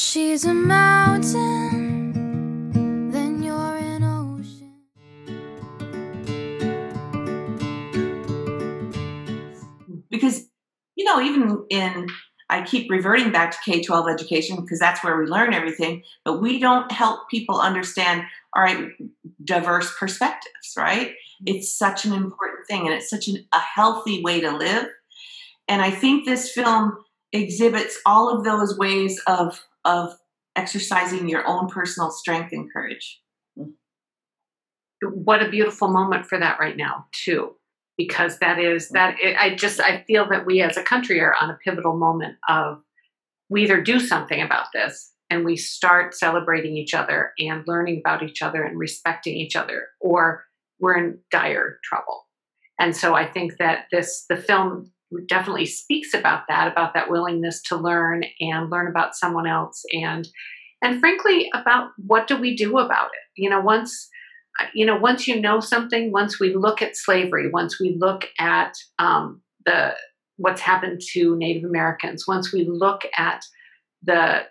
she's a mountain, then you're an ocean. because you know even in i keep reverting back to k-12 education because that's where we learn everything but we don't help people understand all right diverse perspectives right it's such an important thing and it's such an, a healthy way to live and i think this film exhibits all of those ways of of exercising your own personal strength and courage. Mm-hmm. What a beautiful moment for that right now too because that is that i just i feel that we as a country are on a pivotal moment of we either do something about this and we start celebrating each other and learning about each other and respecting each other or we're in dire trouble. And so i think that this the film definitely speaks about that about that willingness to learn and learn about someone else and and frankly about what do we do about it? You know once you know once you know something once we look at slavery once we look at um, the what's happened to native americans once we look at the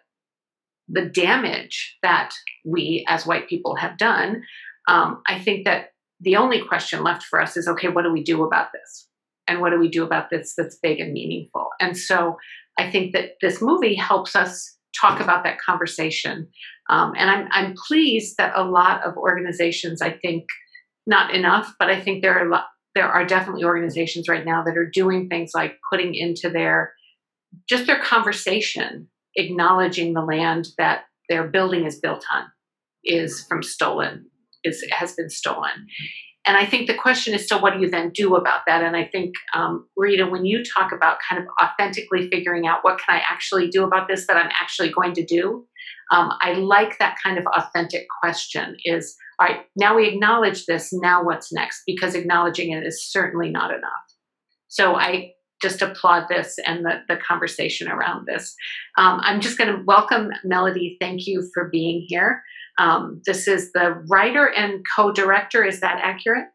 the damage that we as white people have done um, i think that the only question left for us is okay what do we do about this and what do we do about this that's big and meaningful? And so i think that this movie helps us talk about that conversation. Um, and I'm, I'm pleased that a lot of organizations i think not enough but i think there are a lot, there are definitely organizations right now that are doing things like putting into their just their conversation acknowledging the land that their building is built on is from stolen is has been stolen and I think the question is still, what do you then do about that? And I think, um, Rita, when you talk about kind of authentically figuring out what can I actually do about this that I'm actually going to do, um, I like that kind of authentic question is, all right, now we acknowledge this, now what's next? Because acknowledging it is certainly not enough. So I just applaud this and the, the conversation around this. Um, I'm just going to welcome Melody. Thank you for being here. Um, this is the writer and co-director. Is that accurate?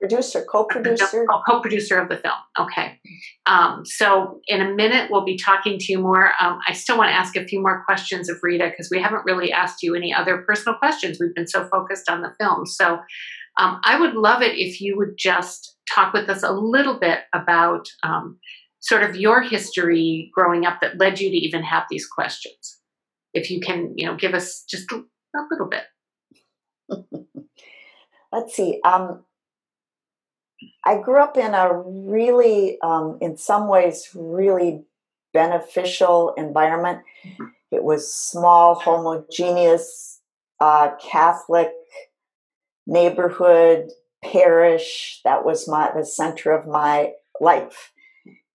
Producer, co-producer. Oh, co-producer of the film. Okay. Um, so in a minute, we'll be talking to you more. Um, I still want to ask a few more questions of Rita because we haven't really asked you any other personal questions. We've been so focused on the film. So um, I would love it if you would just talk with us a little bit about um, sort of your history growing up that led you to even have these questions. If you can, you know, give us just a little bit. Let's see. Um, I grew up in a really, um, in some ways, really beneficial environment. It was small, homogeneous, uh, Catholic neighborhood, parish. That was my the center of my life,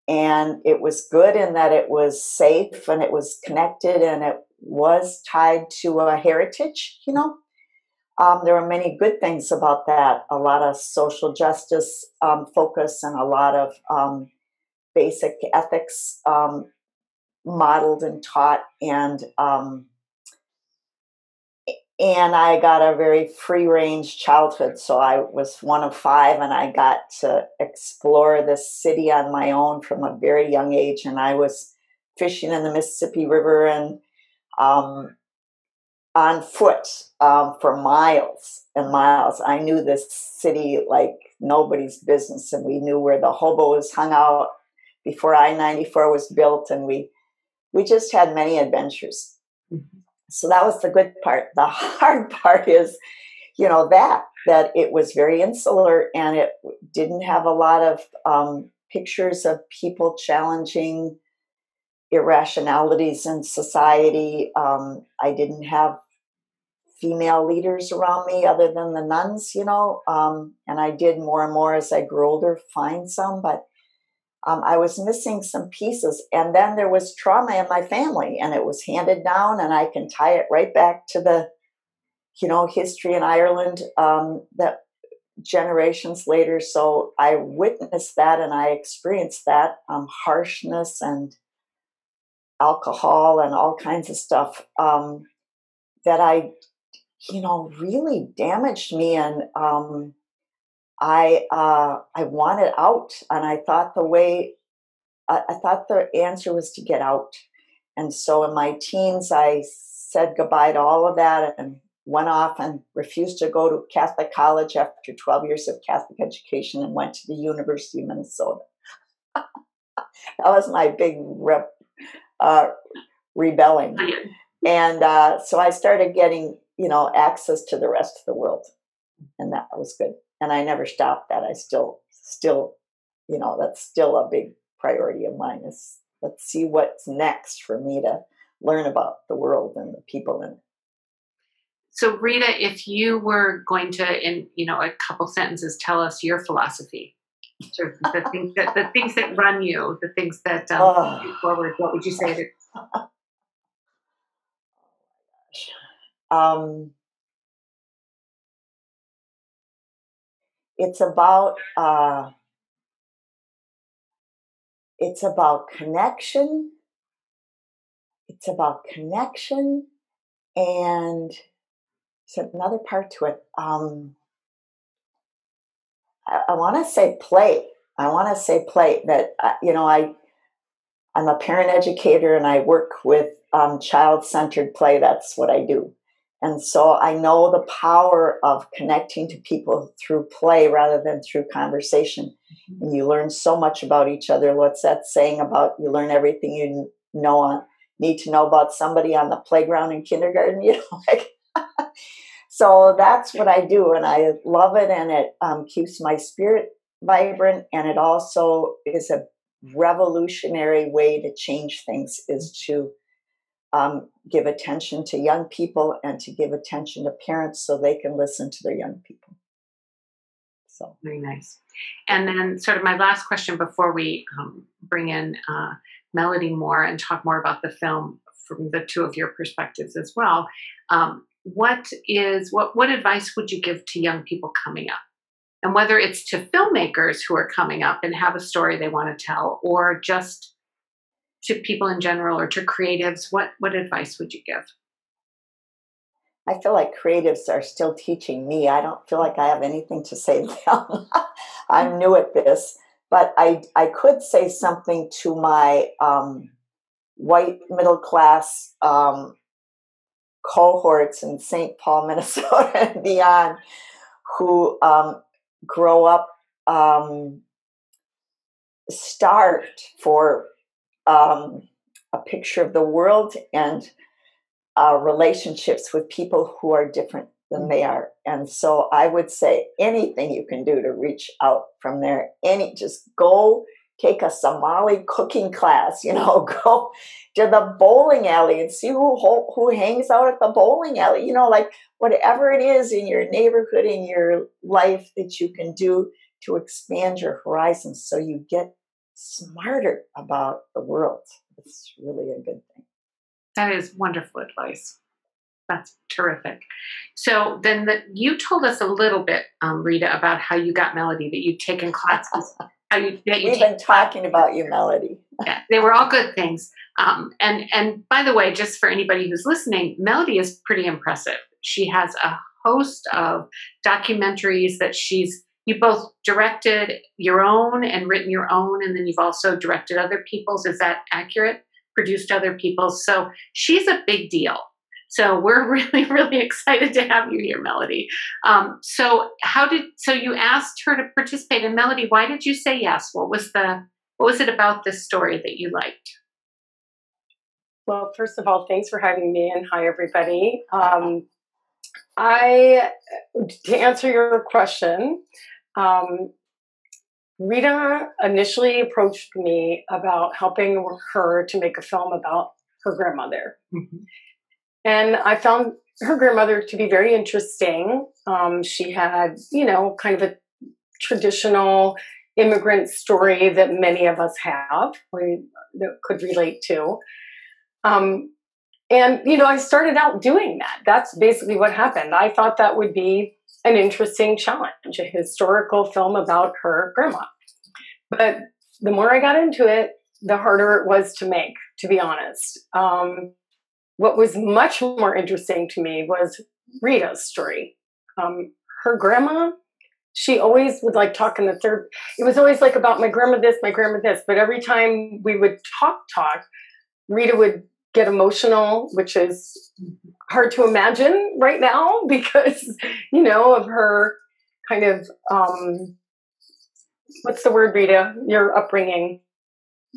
and it was good in that it was safe and it was connected and it was tied to a heritage. You know, um, there are many good things about that. A lot of social justice um, focus and a lot of um, basic ethics um, modeled and taught, and um, and I got a very free range childhood. So I was one of five, and I got to explore the city on my own from a very young age. And I was fishing in the Mississippi River and um, on foot um, for miles and miles. I knew this city like nobody's business, and we knew where the hobos hung out before I ninety four was built, and we we just had many adventures. Mm-hmm. So that was the good part. The hard part is, you know, that that it was very insular and it didn't have a lot of um, pictures of people challenging irrationalities in society. Um, I didn't have female leaders around me other than the nuns, you know, um, and I did more and more as I grew older find some, but um, I was missing some pieces. And then there was trauma in my family, and it was handed down, and I can tie it right back to the, you know, history in Ireland um, that generations later. So I witnessed that and I experienced that um, harshness and alcohol and all kinds of stuff um, that I, you know, really damaged me. And um, I uh, I wanted out, and I thought the way I, I thought the answer was to get out. And so in my teens, I said goodbye to all of that and went off and refused to go to Catholic college after 12 years of Catholic education and went to the University of Minnesota. that was my big rep, uh, rebelling. And uh, so I started getting, you know, access to the rest of the world. And that was good. And I never stopped that. I still, still, you know, that's still a big priority of mine is let's see what's next for me to learn about the world and the people in it. So, Rita, if you were going to, in you know, a couple sentences, tell us your philosophy, sort of the things that the things that run you, the things that um, Oh. move you forward. What would you say? To, Um, it's about uh, it's about connection. It's about connection, and there's another part to it. Um, I, I want to say play. I want to say play. That uh, you know, I I'm a parent educator and I work with um, child centered play. That's what I do. And so I know the power of connecting to people through play rather than through conversation. Mm-hmm. And you learn so much about each other. What's that saying about you learn everything you know on, need to know about somebody on the playground in kindergarten? You know, like. so that's what I do, and I love it, and it um, keeps my spirit vibrant, and it also is a revolutionary way to change things. Is mm-hmm. to um, give attention to young people and to give attention to parents so they can listen to their young people. So, very nice. And then, sort of my last question before we um, bring in uh, Melody more and talk more about the film from the two of your perspectives as well. Um, what is what what advice would you give to young people coming up? And whether it's to filmmakers who are coming up and have a story they want to tell, or just to people in general, or to creatives, what what advice would you give? I feel like creatives are still teaching me. I don't feel like I have anything to say to them. I'm new at this, but I I could say something to my um, white middle class um, cohorts in St. Paul, Minnesota, and beyond, who um, grow up um, starved for um, a picture of the world and uh, relationships with people who are different than they are. And so I would say anything you can do to reach out from there, any just go take a Somali cooking class, you know, go to the bowling alley and see who who hangs out at the bowling alley, you know, like whatever it is in your neighborhood in your life that you can do to expand your horizons so you get smarter about the world. It's really a good thing. That is wonderful advice. That's terrific. So then, the, you told us a little bit, um, Rita, about how you got Melody. That you've taken classes. how you, that you We've been talking about you, Melody. yeah, they were all good things. Um, and and by the way, just for anybody who's listening, Melody is pretty impressive. She has a host of documentaries that she's you both directed your own and written your own, and then you've also directed other people's. Is that accurate? Produced other people's. So she's a big deal. So we're really, really excited to have you here, Melody. Um, so how did so you asked her to participate in Melody? Why did you say yes? What was the what was it about this story that you liked? Well, first of all, thanks for having me, and hi everybody. Um, I to answer your question, um, Rita initially approached me about helping her to make a film about her grandmother, and I found her grandmother to be very interesting. Um, she had, you know, kind of a traditional immigrant story that many of us have, we that could relate to. Um, and you know, I started out doing that. That's basically what happened. I thought that would be an interesting challenge, a historical film about her grandma. But the more I got into it, the harder it was to make, to be honest. Um, what was much more interesting to me was Rita's story. Um, her grandma, she always would like talk in the third. It was always like about my grandma this, my grandma this. But every time we would talk, talk, Rita would get emotional, which is hard to imagine right now because, you know, of her kind of, um, what's the word, Rita? Your upbringing.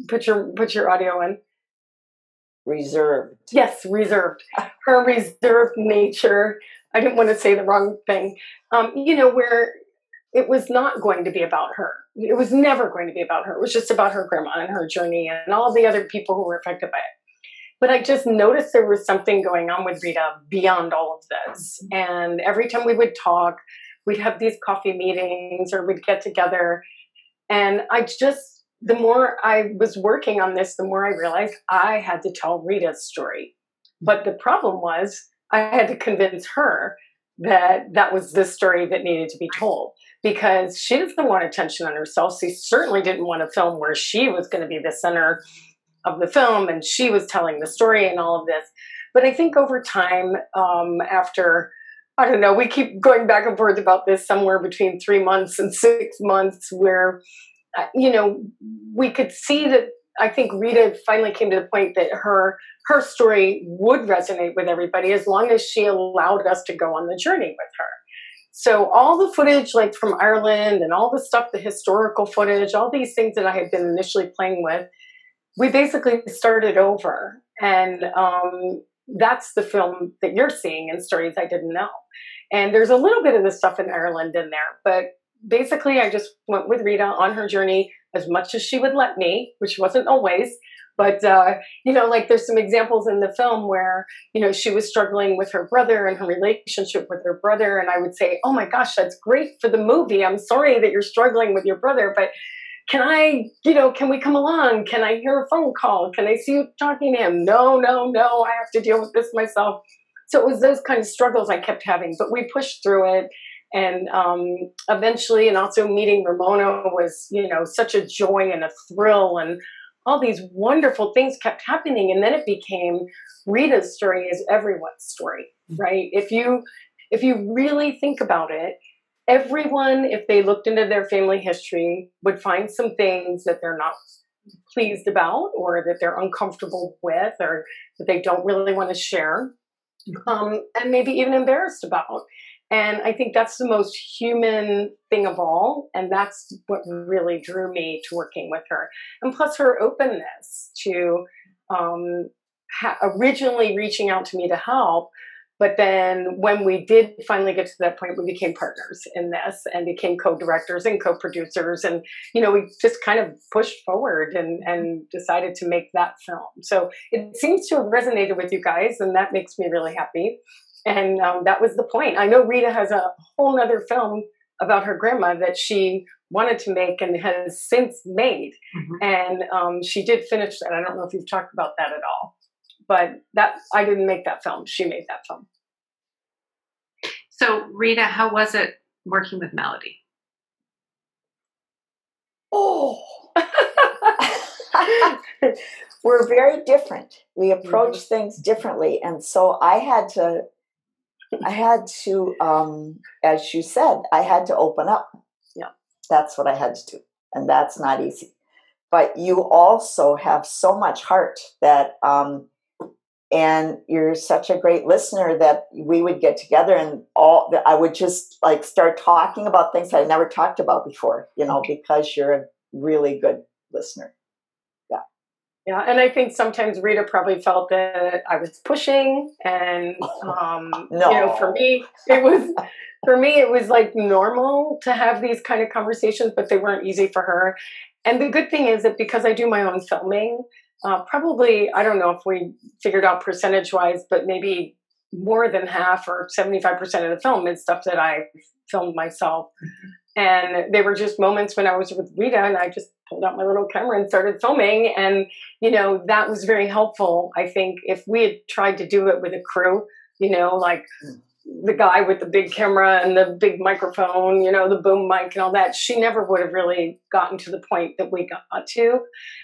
Put your put your audio in. Reserved. Yes, reserved. Her reserved nature. I didn't want to say the wrong thing. Um, you know, where it was not going to be about her. It was never going to be about her. It was just about her grandma and her journey and all the other people who were affected by it. But I just noticed there was something going on with Rita beyond all of this. Mm-hmm. And every time we would talk, we'd have these coffee meetings or we'd get together. And I just, the more I was working on this, the more I realized I had to tell Rita's story. But the problem was, I had to convince her that that was the story that needed to be told because she didn't want attention on herself. She certainly didn't want a film where she was going to be the center of the film and she was telling the story and all of this. But I think over time, um, after I don't know, we keep going back and forth about this somewhere between three months and six months, where uh, you know we could see that. I think Rita finally came to the point that her her story would resonate with everybody as long as she allowed us to go on the journey with her. So all the footage, like from Ireland, and all the stuff, the historical footage, all these things that I had been initially playing with, we basically started over, and um, that's the film that you're seeing in stories I didn't know. And there's a little bit of the stuff in Ireland in there, but basically, I just went with Rita on her journey as much as she would let me, which wasn't always. But uh, you know, like there's some examples in the film where you know she was struggling with her brother and her relationship with her brother, and I would say, "Oh my gosh, that's great for the movie. I'm sorry that you're struggling with your brother, but can I, you know, can we come along? Can I hear a phone call? Can I see you talking to him? No, no, no, I have to deal with this myself. So it was those kind of struggles I kept having, but we pushed through it. And um, eventually, and also meeting Ramona was, you know, such a joy and a thrill, and all these wonderful things kept happening. And then it became Rita's story is everyone's story, right? If you if you really think about it, everyone, if they looked into their family history, would find some things that they're not pleased about or that they're uncomfortable with or that they don't really want to share um, and maybe even embarrassed about. And I think that's the most human thing of all. And that's what really drew me to working with her. And plus her openness to um, ha- originally reaching out to me to help, but then when we did finally get to that point, we became partners in this and became co-directors and co-producers. And, you know, we just kind of pushed forward and, and decided to make that film. So it seems to have resonated with you guys and that makes me really happy. And um, that was the point. I know Rita has a whole nother film about her grandma that she wanted to make and has since made. Mm-hmm. And um, she did finish that. I don't know if you've talked about that at all but that I didn't make that film. She made that film. So, Rita, how was it working with Melody? Oh, we're very different. We approach mm-hmm. things differently, and so I had to. I had to, um, as you said, I had to open up. Yeah, that's what I had to do, and that's not easy. But you also have so much heart that um, and you're such a great listener that we would get together and all i would just like start talking about things i never talked about before you know because you're a really good listener. Yeah. Yeah and i think sometimes rita probably felt that i was pushing and um no. you know for me it was for me it was like normal to have these kind of conversations but they weren't easy for her. And the good thing is that because i do my own filming uh, probably, I don't know if we figured out percentage wise, but maybe more than half or 75% of the film is stuff that I filmed myself. Mm-hmm. And they were just moments when I was with Rita and I just pulled out my little camera and started filming. And, you know, that was very helpful. I think if we had tried to do it with a crew, you know, like mm the guy with the big camera and the big microphone, you know, the boom mic and all that, she never would have really gotten to the point that we got to.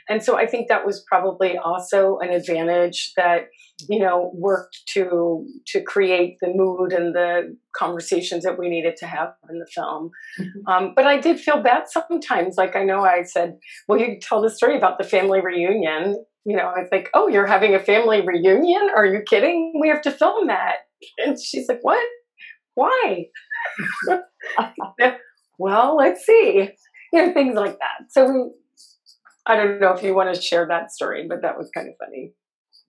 And so I think that was probably also an advantage that, you know, worked to to create the mood and the conversations that we needed to have in the film. Mm-hmm. Um, but I did feel bad sometimes. Like I know I said, well, you tell the story about the family reunion you know, it's like, oh, you're having a family reunion? Are you kidding? We have to film that. And she's like, what? Why? well, let's see. You know, things like that. So we, I don't know if you want to share that story, but that was kind of funny.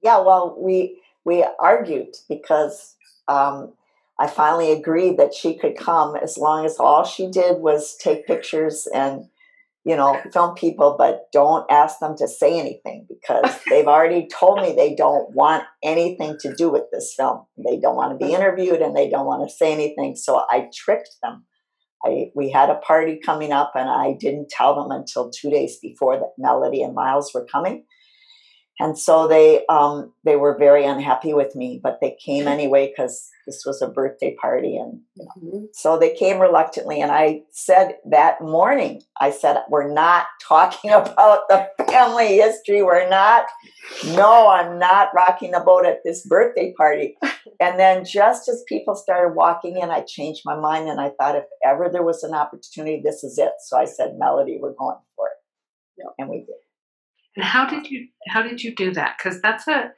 Yeah, well, we we argued because um, I finally agreed that she could come as long as all she did was take pictures and you know film people, but don't ask them to say anything because they've already told me they don't want anything to do with this film. They don't want to be mm-hmm. interviewed and they don't want to say anything. So I tricked them. I, we had a party coming up and I didn't tell them until two days before that Melody and Miles were coming and so they um, they were very unhappy with me, but they came anyway because this was a birthday party, and you know, mm-hmm. so they came reluctantly. And I said that morning, I said, "We're not talking about the family history. We're not. No, I'm not rocking the boat at this birthday party." And then, just as people started walking in, I changed my mind, and I thought, if ever there was an opportunity, this is it. So I said, "Melody, we're going for it," yep. and we did. And how did you how did you do that? Because that's a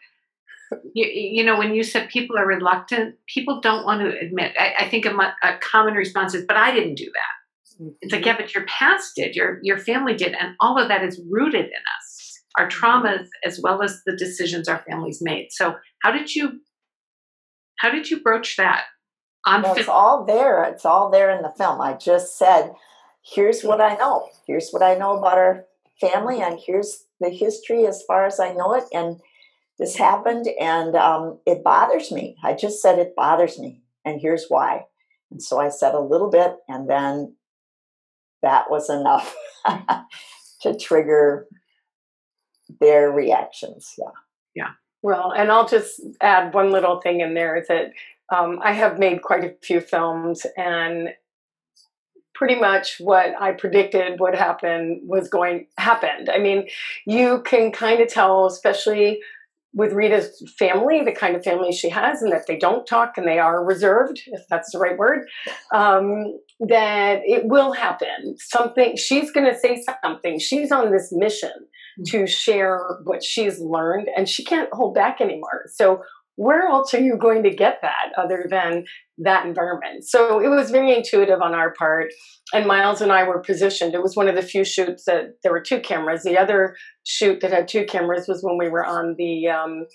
you, you, know when you said people are reluctant, people don't want to admit. I, I think a, a, common response is, "But I didn't do that." Mm-hmm. It's like, yeah, but your past did, your your family did, and all of that is rooted in us, our mm-hmm. traumas as well as the decisions our families made. So, how did you how did you broach that? On well, it's all there. It's all there in the film. I just said, "Here's what I know. Here's what I know about our family, and here's the history as far as I know it. And this happened, and um, it bothers me. I just said it bothers me, and here's why. And so I said a little bit, and then that was enough to trigger their reactions. Yeah. Yeah. Well, and I'll just add one little thing in there that um, I have made quite a few films, and pretty much what I predicted would happen was going happened. I mean, you can kind of tell, especially with Rita's family, the kind of family she has, and that they don't talk and they are reserved, if that's the right word, um, that it will happen. Something, she's going to say something. She's on this mission mm-hmm. to share what she's learned, and she can't hold back anymore. So, where else are you going to get that other than that environment. So it was very intuitive on our part. And Miles and I were positioned. It was one of the few shoots that there were two cameras. The other shoot that had two cameras was when we were on the um,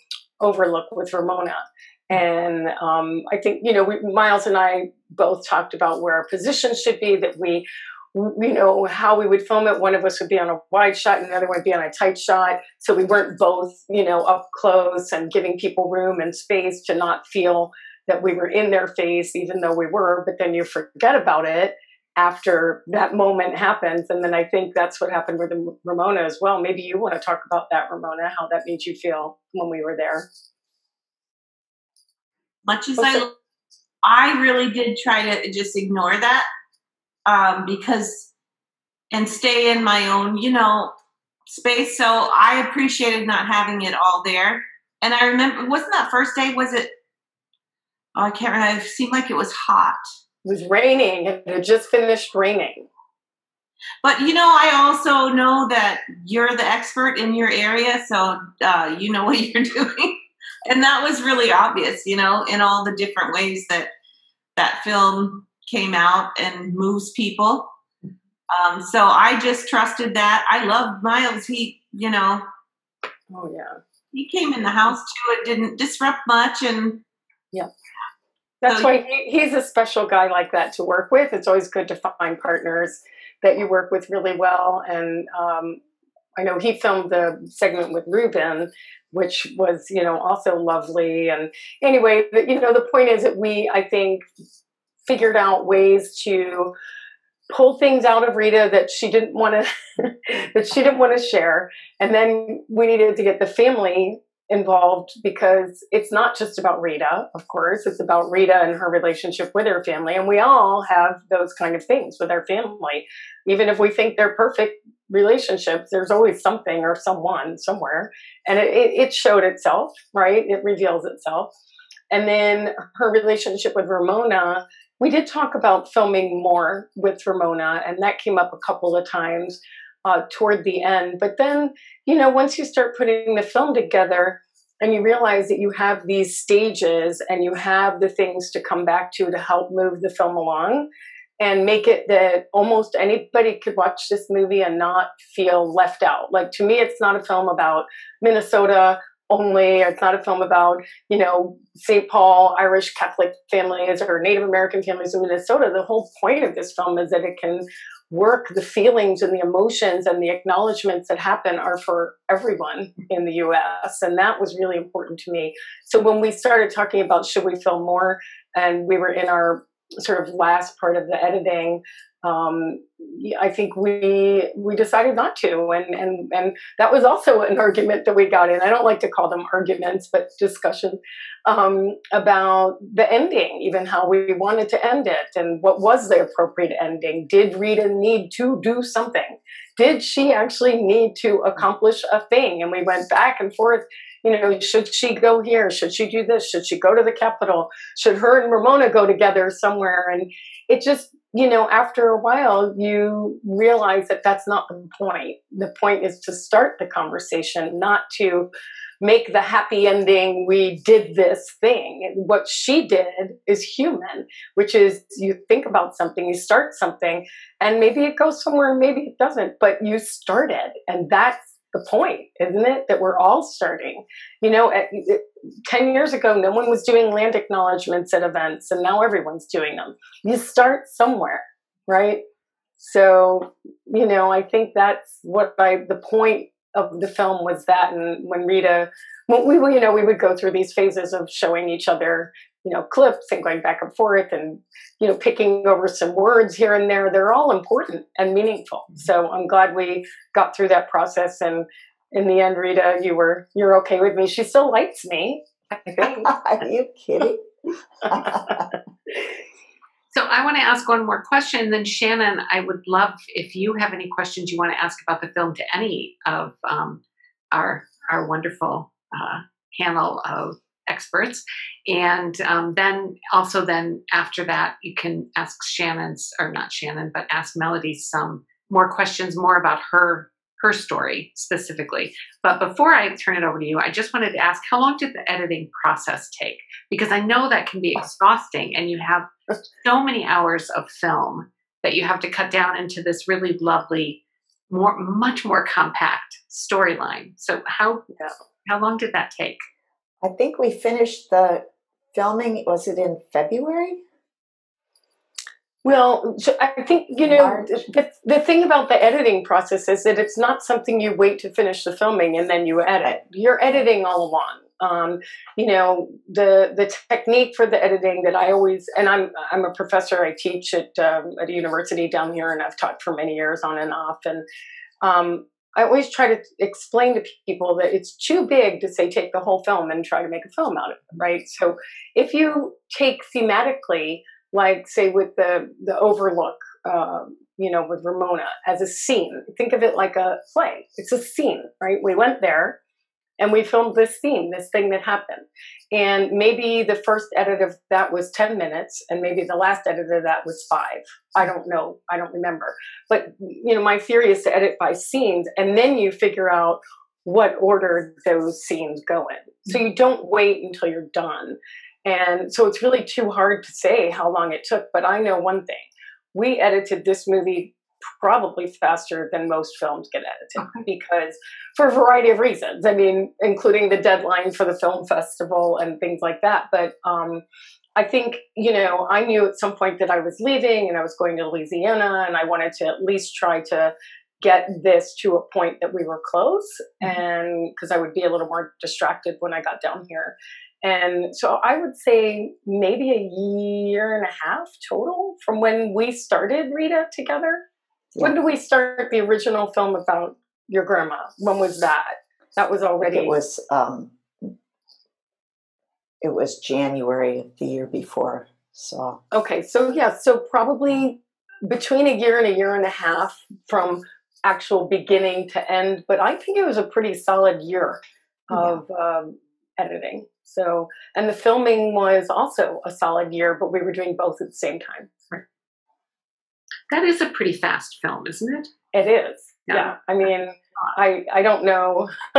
overlook with Ramona. And um, I think, you know, we, Miles and I both talked about where our position should be, that we, you know, how we would film it. One of us would be on a wide shot and the other one would be on a tight shot. So we weren't both, you know, up close and giving people room and space to not feel that we were in their face, even though we were, but then you forget about it after that moment happens. And then I think that's what happened with Ramona as well. Maybe you want to talk about that, Ramona, how that made you feel when we were there. Much as I, I really did try to just ignore that um, because, and stay in my own, you know, space. So I appreciated not having it all there. And I remember, wasn't that first day? Was it Oh, I can't remember. It seemed like it was hot. It was raining. It had just finished raining. But you know, I also know that you're the expert in your area, so uh, you know what you're doing, and that was really obvious. You know, in all the different ways that that film came out and moves people. Um, so I just trusted that. I love Miles. He, you know, oh yeah, he came in the house too. It didn't disrupt much, and yeah, that's so, why he, he's a special guy like that to work with. It's always good to find partners that you work with really well. And um, I know he filmed the segment with Ruben, which was, you know, also lovely. And anyway, but, you know, the point is that we, I think, figured out ways to pull things out of Rita that she didn't want to that she didn't want to share and then we needed to get the family involved because it's not just about Rita, of course, it's about Rita and her relationship with her family. And we all have those kind of things with our family. Even if we think they're perfect relationships, there's always something or someone somewhere. And it, it, it showed itself, right? It reveals itself. And then her relationship with Ramona, we did talk about filming more with Ramona, and that came up a couple of times. uh, toward the end. But then, you know, once you start putting the film together and you realize that you have these stages and you have the things to come back to to help move the film along and make it that almost anybody could watch this movie and not feel left out. Like to me, it's not a film about Minnesota only. It's not a film about, you know, St. Paul Irish Catholic families or Native American families in Minnesota. The whole point of this film is that it can work the feelings and the emotions and the acknowledgments that happen are for everyone in the US. And that was really important to me. So when we started talking about should we film more, and we were in our sort of last part of the editing, um, I think we we decided not to, and and and that was also an argument that we got in. I don't like to call them arguments, but discussion um, about the ending, even how we wanted to end it, and what was the appropriate ending. Did Rita need to do something? Did she actually need to accomplish a thing? And we went back and forth you know, should she go here? Should she do this? Should she go to the Capitol? Should her and Ramona go together somewhere? And it just you know, after a while, you realize that that's not the point. The point is to start the conversation, not to make the happy ending, we did this thing. And what she did is human, which is you think about something, you start something, and maybe it goes somewhere, maybe it doesn't, but you started. And that's the point, isn't it? That we're all starting. You know, at, 10 years ago, no one was doing land acknowledgments at events, and now everyone's doing them. You start somewhere, right? So, you know, I think that's what I, the point of the film was that. And when Rita, when we, you know, we would go through these phases of showing each other you know clips and going back and forth and you know picking over some words here and there they're all important and meaningful. Mm-hmm. so i'm glad we got through that process and in the end rita you were you're okay with me. She still likes me are you kidding? So i want to ask one more question then shannon i would love if you have any questions you want to ask about the film to any of um, our our wonderful uh, panel of experts. And um, then also then after that, you can ask Shannon's or not Shannon, but ask Melody some more questions more about her her story specifically. But before I turn it over to you, I just wanted to ask how long did the editing process take? Because I know that can be exhausting and you have so many hours of film that you have to cut down into this really lovely, more much more compact storyline. So how how long did that take? I think we finished the filming. Was it in February? Well, so I think you know the, the thing about the editing process is that it's not something you wait to finish the filming and then you edit. You're editing all along. Um, you know the the technique for the editing that I always and I'm I'm a professor. I teach at um, at a university down here, and I've taught for many years on and off. And um, I always try to explain to people that it's too big to say take the whole film and try to make a film out of it, right? So if you take thematically, like say with the the Overlook, uh, you know, with Ramona as a scene, think of it like a play. It's a scene, right? We went there and we filmed this scene, this thing that happened. And maybe the first edit of that was 10 minutes, and maybe the last edit of that was five. I don't know. I don't remember. But, you know, my theory is to edit by scenes, and then you figure out what order those scenes go in. So you don't wait until you're done. And so it's really too hard to say how long it took, but I know one thing. We edited this movie probably faster than most films get edited okay. because for a variety of reasons. I mean, including the deadline for the film festival and things like that. But um, I think, you know, I knew at some point that I was leaving and I was going to Louisiana and I wanted to at least try to get this to a point that we were close mm-hmm. and because I would be a little more distracted when I got down here. And so I would say maybe a year and a half total from when we started Rita together yeah. When did we start the original film about your grandma? When was that? That was already. It was. Um, it was January of the year before. So. Okay, so yeah, so probably between a year and a year and a half from actual beginning to end, but I think it was a pretty solid year of yeah. um, editing. So, and the filming was also a solid year, but we were doing both at the same time. That is a pretty fast film, isn't it? It is. yeah. I mean, I I don't know.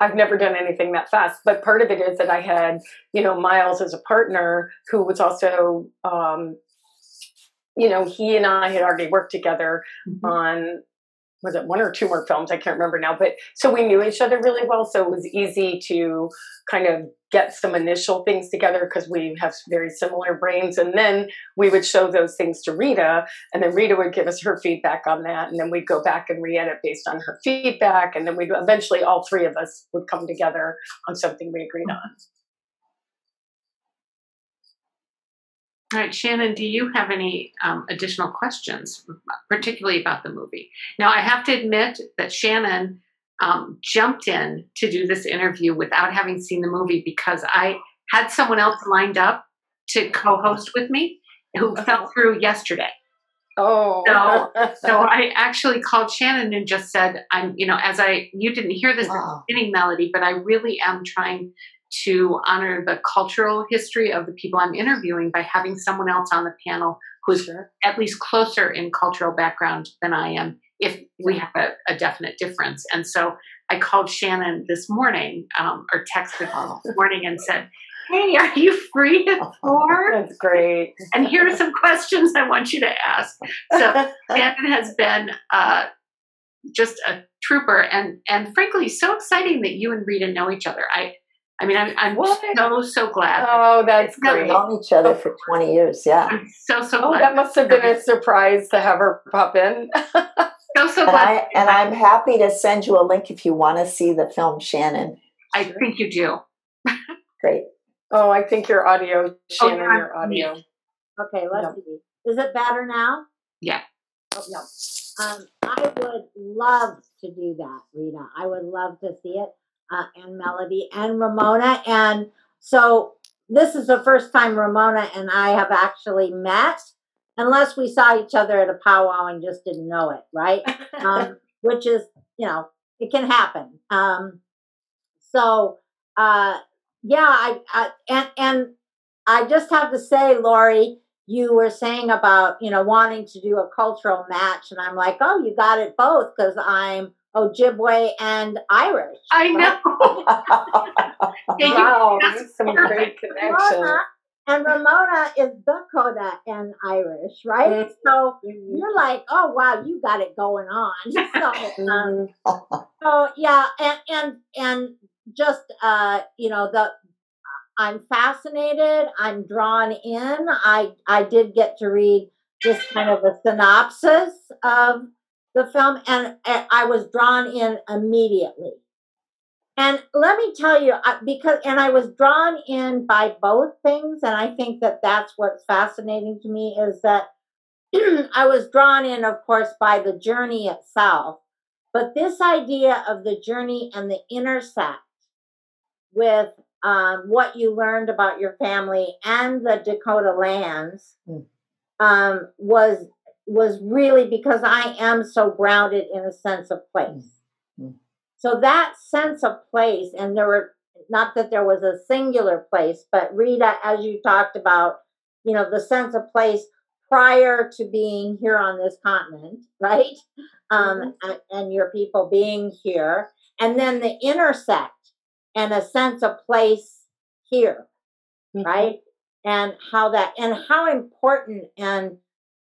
I've never done anything that fast, but part of it is that I had, you know, Miles as a partner who was also, um, you know, he and I had already worked together Mhm. on was it one or two more films? I can't remember now, but so we knew each other really well, so it was easy to kind of get some initial things together because we have very similar brains, and then we would show those things to Rita, and then Rita would give us her feedback on that, and then we'd go back and re-edit based on her feedback, and then we'd eventually all three of us would come together on something we agreed on. All right, Shannon, do you have any um, additional questions, particularly about the movie? Now, I have to admit that Shannon um, jumped in to do this interview without having seen the movie because I had someone else lined up to co-host with me who fell through yesterday. Oh, No, So I actually called Shannon and just said, "I'm, you know, as I you didn't hear this Wow. beginning melody, but I really am trying to honor the cultural history of the people I'm interviewing by having someone else on the panel who's sure. at least closer in cultural background than I am, if we have a, a definite difference. And so I called Shannon this morning, um, or texted her this morning and said, Hey, are you free at four? That's great. And here are some questions I want you to ask. So Shannon has been uh, just a trooper, and and frankly, so exciting that you and Rita know each other. I, I mean, I'm, I'm so so glad. oh, that's No, We've great. known each other for 20 years. Yeah. I'm so so Oh, glad. that must have been a surprise to have her pop in. So so And, glad. I, and I'm happy to send you a link if you want to see the film Shannon. I think you do. Great. oh, I think your audio, Shannon, you're your audio. Okay, let's Yep. see. Is it better now? Yeah. Oh, no. Um, I would love to do that, Rita. I would love to see it. Uh, and Melody and Ramona. And so this is the first time Ramona and I have actually met, unless we saw each other at a powwow and just didn't know it, right? um, which is, you know, it can happen. Um, so, uh, yeah, I, I and and I just have to say, Lori, you were saying about you know wanting to do a cultural match, and I'm like, oh, you got it both because I'm Ojibwe and Irish. I right? know. Yeah, you- wow, that's that's some great connection. And Ramona is Dakota and Irish, right? Mhm. So Mhm. you're like, oh wow, you got it going on. So, um, Mhm. so yeah, and and and just uh, you know the I'm fascinated. I'm drawn in. I I did get to read just kind of a synopsis of the film, and, and I was drawn in immediately. And let me tell you, because and I was drawn in by both things, and I think that that's what's fascinating to me is that I was drawn in, of course, by the journey itself, but this idea of the journey and the intersect with um, what you learned about your family and the Dakota lands Mm. um, was was really because I am so grounded in a sense of place. So that sense of place, and there were not that there was a singular place, but Rita, as you talked about, you know, the sense of place prior to being here on this continent, right? Um, and, and your people being here, and then the intersect and a sense of place here, right? And how that and how important and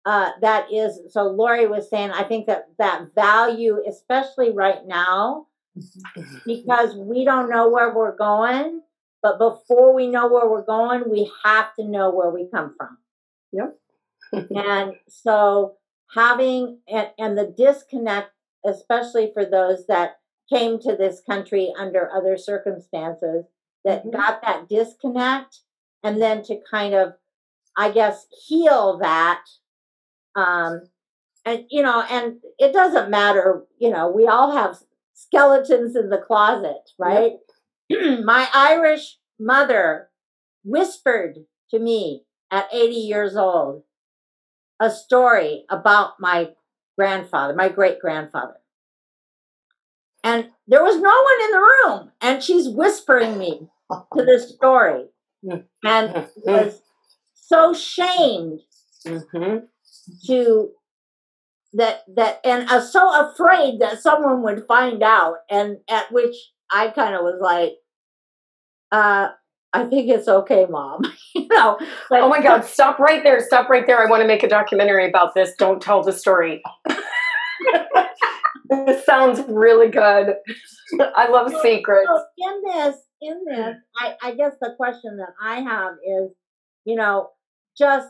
uh, that is. So Lori was saying, I think that that value, especially right now, because we don't know where we're going. But before we know where we're going, we have to know where we come from. Yep. and so having and, and the disconnect, especially for those that came to this country under other circumstances, that Mhm. got that disconnect, and then to kind of, I guess, heal that. Um, and you know, and it doesn't matter. You know, we all have skeletons in the closet, right? My Irish mother whispered to me at 80 years old a story about my grandfather, my great grandfather. And there was no one in the room, and she's whispering me to this story and was so shamed Mhm. to that that and uh, so afraid that someone would find out and at which i kind of was like uh i think it's okay mom you know like, Oh my God, stop right there. Stop right there. I want to make a documentary about this. Don't tell the story. this sounds really good. I love So- secrets. so in this in this i i guess the question that i have is you know just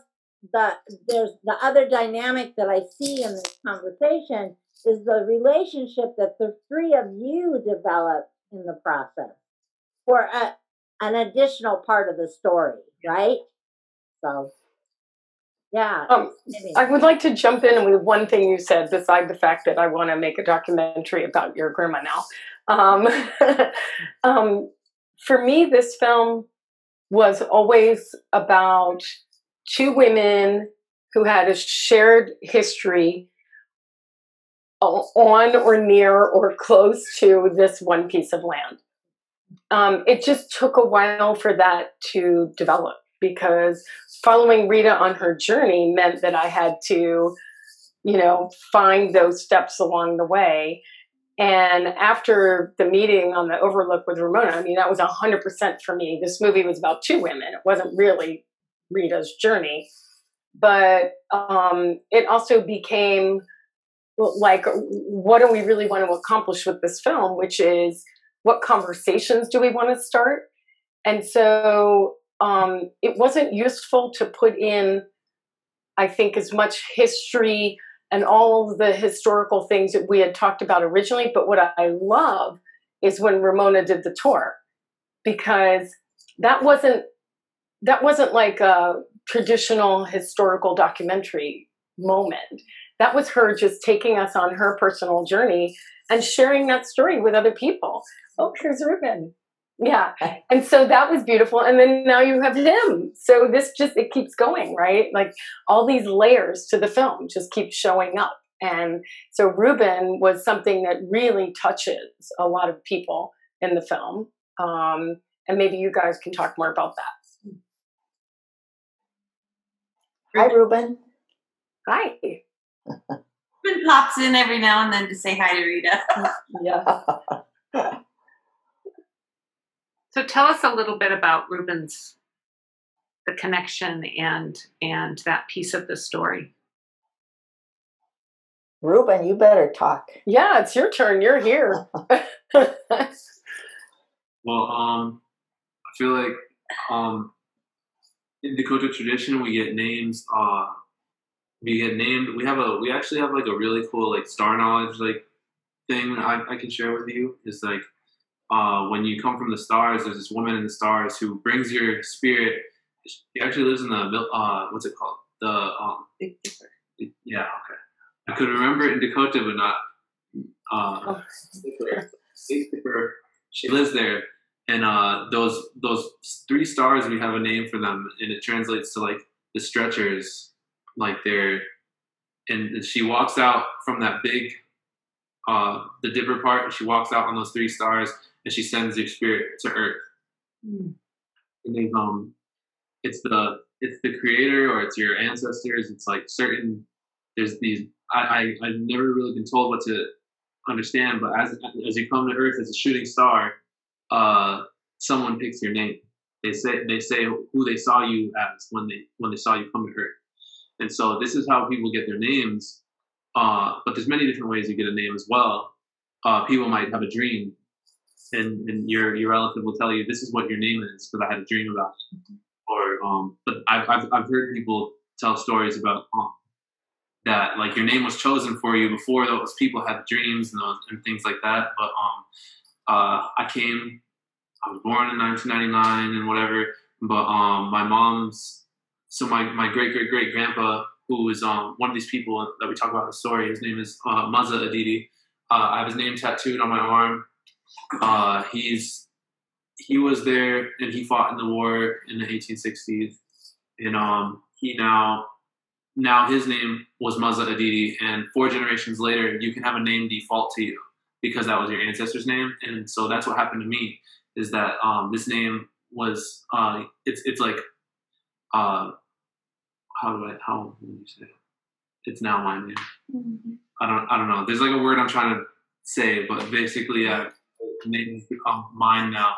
the there's the other dynamic that i see in this conversation is the relationship that the three of you develop in the process for a, an additional part of the story right so yeah Um. I would like to jump in with one thing you said, beside the fact that I want to make a documentary about your grandma now. Um, um, for me, this film was always about two women who had a shared history on or near or close to this one piece of land. Um, it just took a while for that to develop because following Rita on her journey meant that I had to, you know, find those steps along the way. And after the meeting on the Overlook with Ramona, I mean, that was 100% for me. This movie was about two women. It wasn't really Rita's journey. But um, it also became like, what do we really want to accomplish with this film? Which is, what conversations do we want to start? And so um, it wasn't useful to put in, I think, as much history and all the historical things that we had talked about originally. But what I love is when Ramona did the tour, because that wasn't that wasn't like a traditional historical documentary moment. That was her just taking us on her personal journey and sharing that story with other people. Oh, here's Ruben. Yeah. And so that was beautiful. And then now you have him. So this just, it keeps going, right? Like all these layers to the film just keep showing up. And so Ruben was something that really touches a lot of people in the film. Um, and maybe you guys can talk more about that. Hi, Ruben. Hi. Ruben pops in every now and then to say hi to Rita. Yeah. So tell us a little bit about Ruben's the connection and and that piece of the story. Ruben, you better talk. Yeah, it's your turn. You're here. Well, um, I feel like um, in Dakota tradition, we get names. Uh, we get named. We have a. We actually have like a really cool like star knowledge like thing I, I can share with you. Is like uh, when you come from the stars. There's this woman in the stars who brings your spirit. She actually lives in the uh, what's it called? The um, yeah. Okay, I could remember it in Dakota, but not. Uh, Dipper. She lives there, and uh, those those three stars we have a name for them, and it translates to like the stretchers, like they're. And she walks out from that big, uh, the Dipper part. And she walks out on those three stars, and she sends your spirit to Earth. And they've um, it's the it's the creator or it's your ancestors. It's like certain. There's these. I, I I've never really been told what to understand, but as as you come to Earth as a shooting star, uh, someone picks your name. They say they say who they saw you as when they when they saw you come to Earth, and so this is how people get their names. Uh, but there's many different ways you get a name as well. Uh, people might have a dream, and and your your relative will tell you this is what your name is because I had a dream about it. Or um, but I've I've, I've heard people tell stories about um, that like your name was chosen for you before those people had dreams and those and things like that. But um, uh, I came, I was born in 1999 and whatever. But um, my mom's, so my my great great great grandpa, who is um one of these people that we talk about in the story, his name is uh, Maza Adidi. Uh, I have his name tattooed on my arm. Uh, he's he was there and he fought in the war in the 1860s, and um, he now now his name was Maza Adidi, and four generations later, you can have a name default to you because that was your ancestor's name, and so that's what happened to me. Is that um, this name was uh, it's it's like uh, how do I how would you say? it? it's now my name. I don't I don't know. There's like a word I'm trying to say, but basically, uh, the name has become mine now,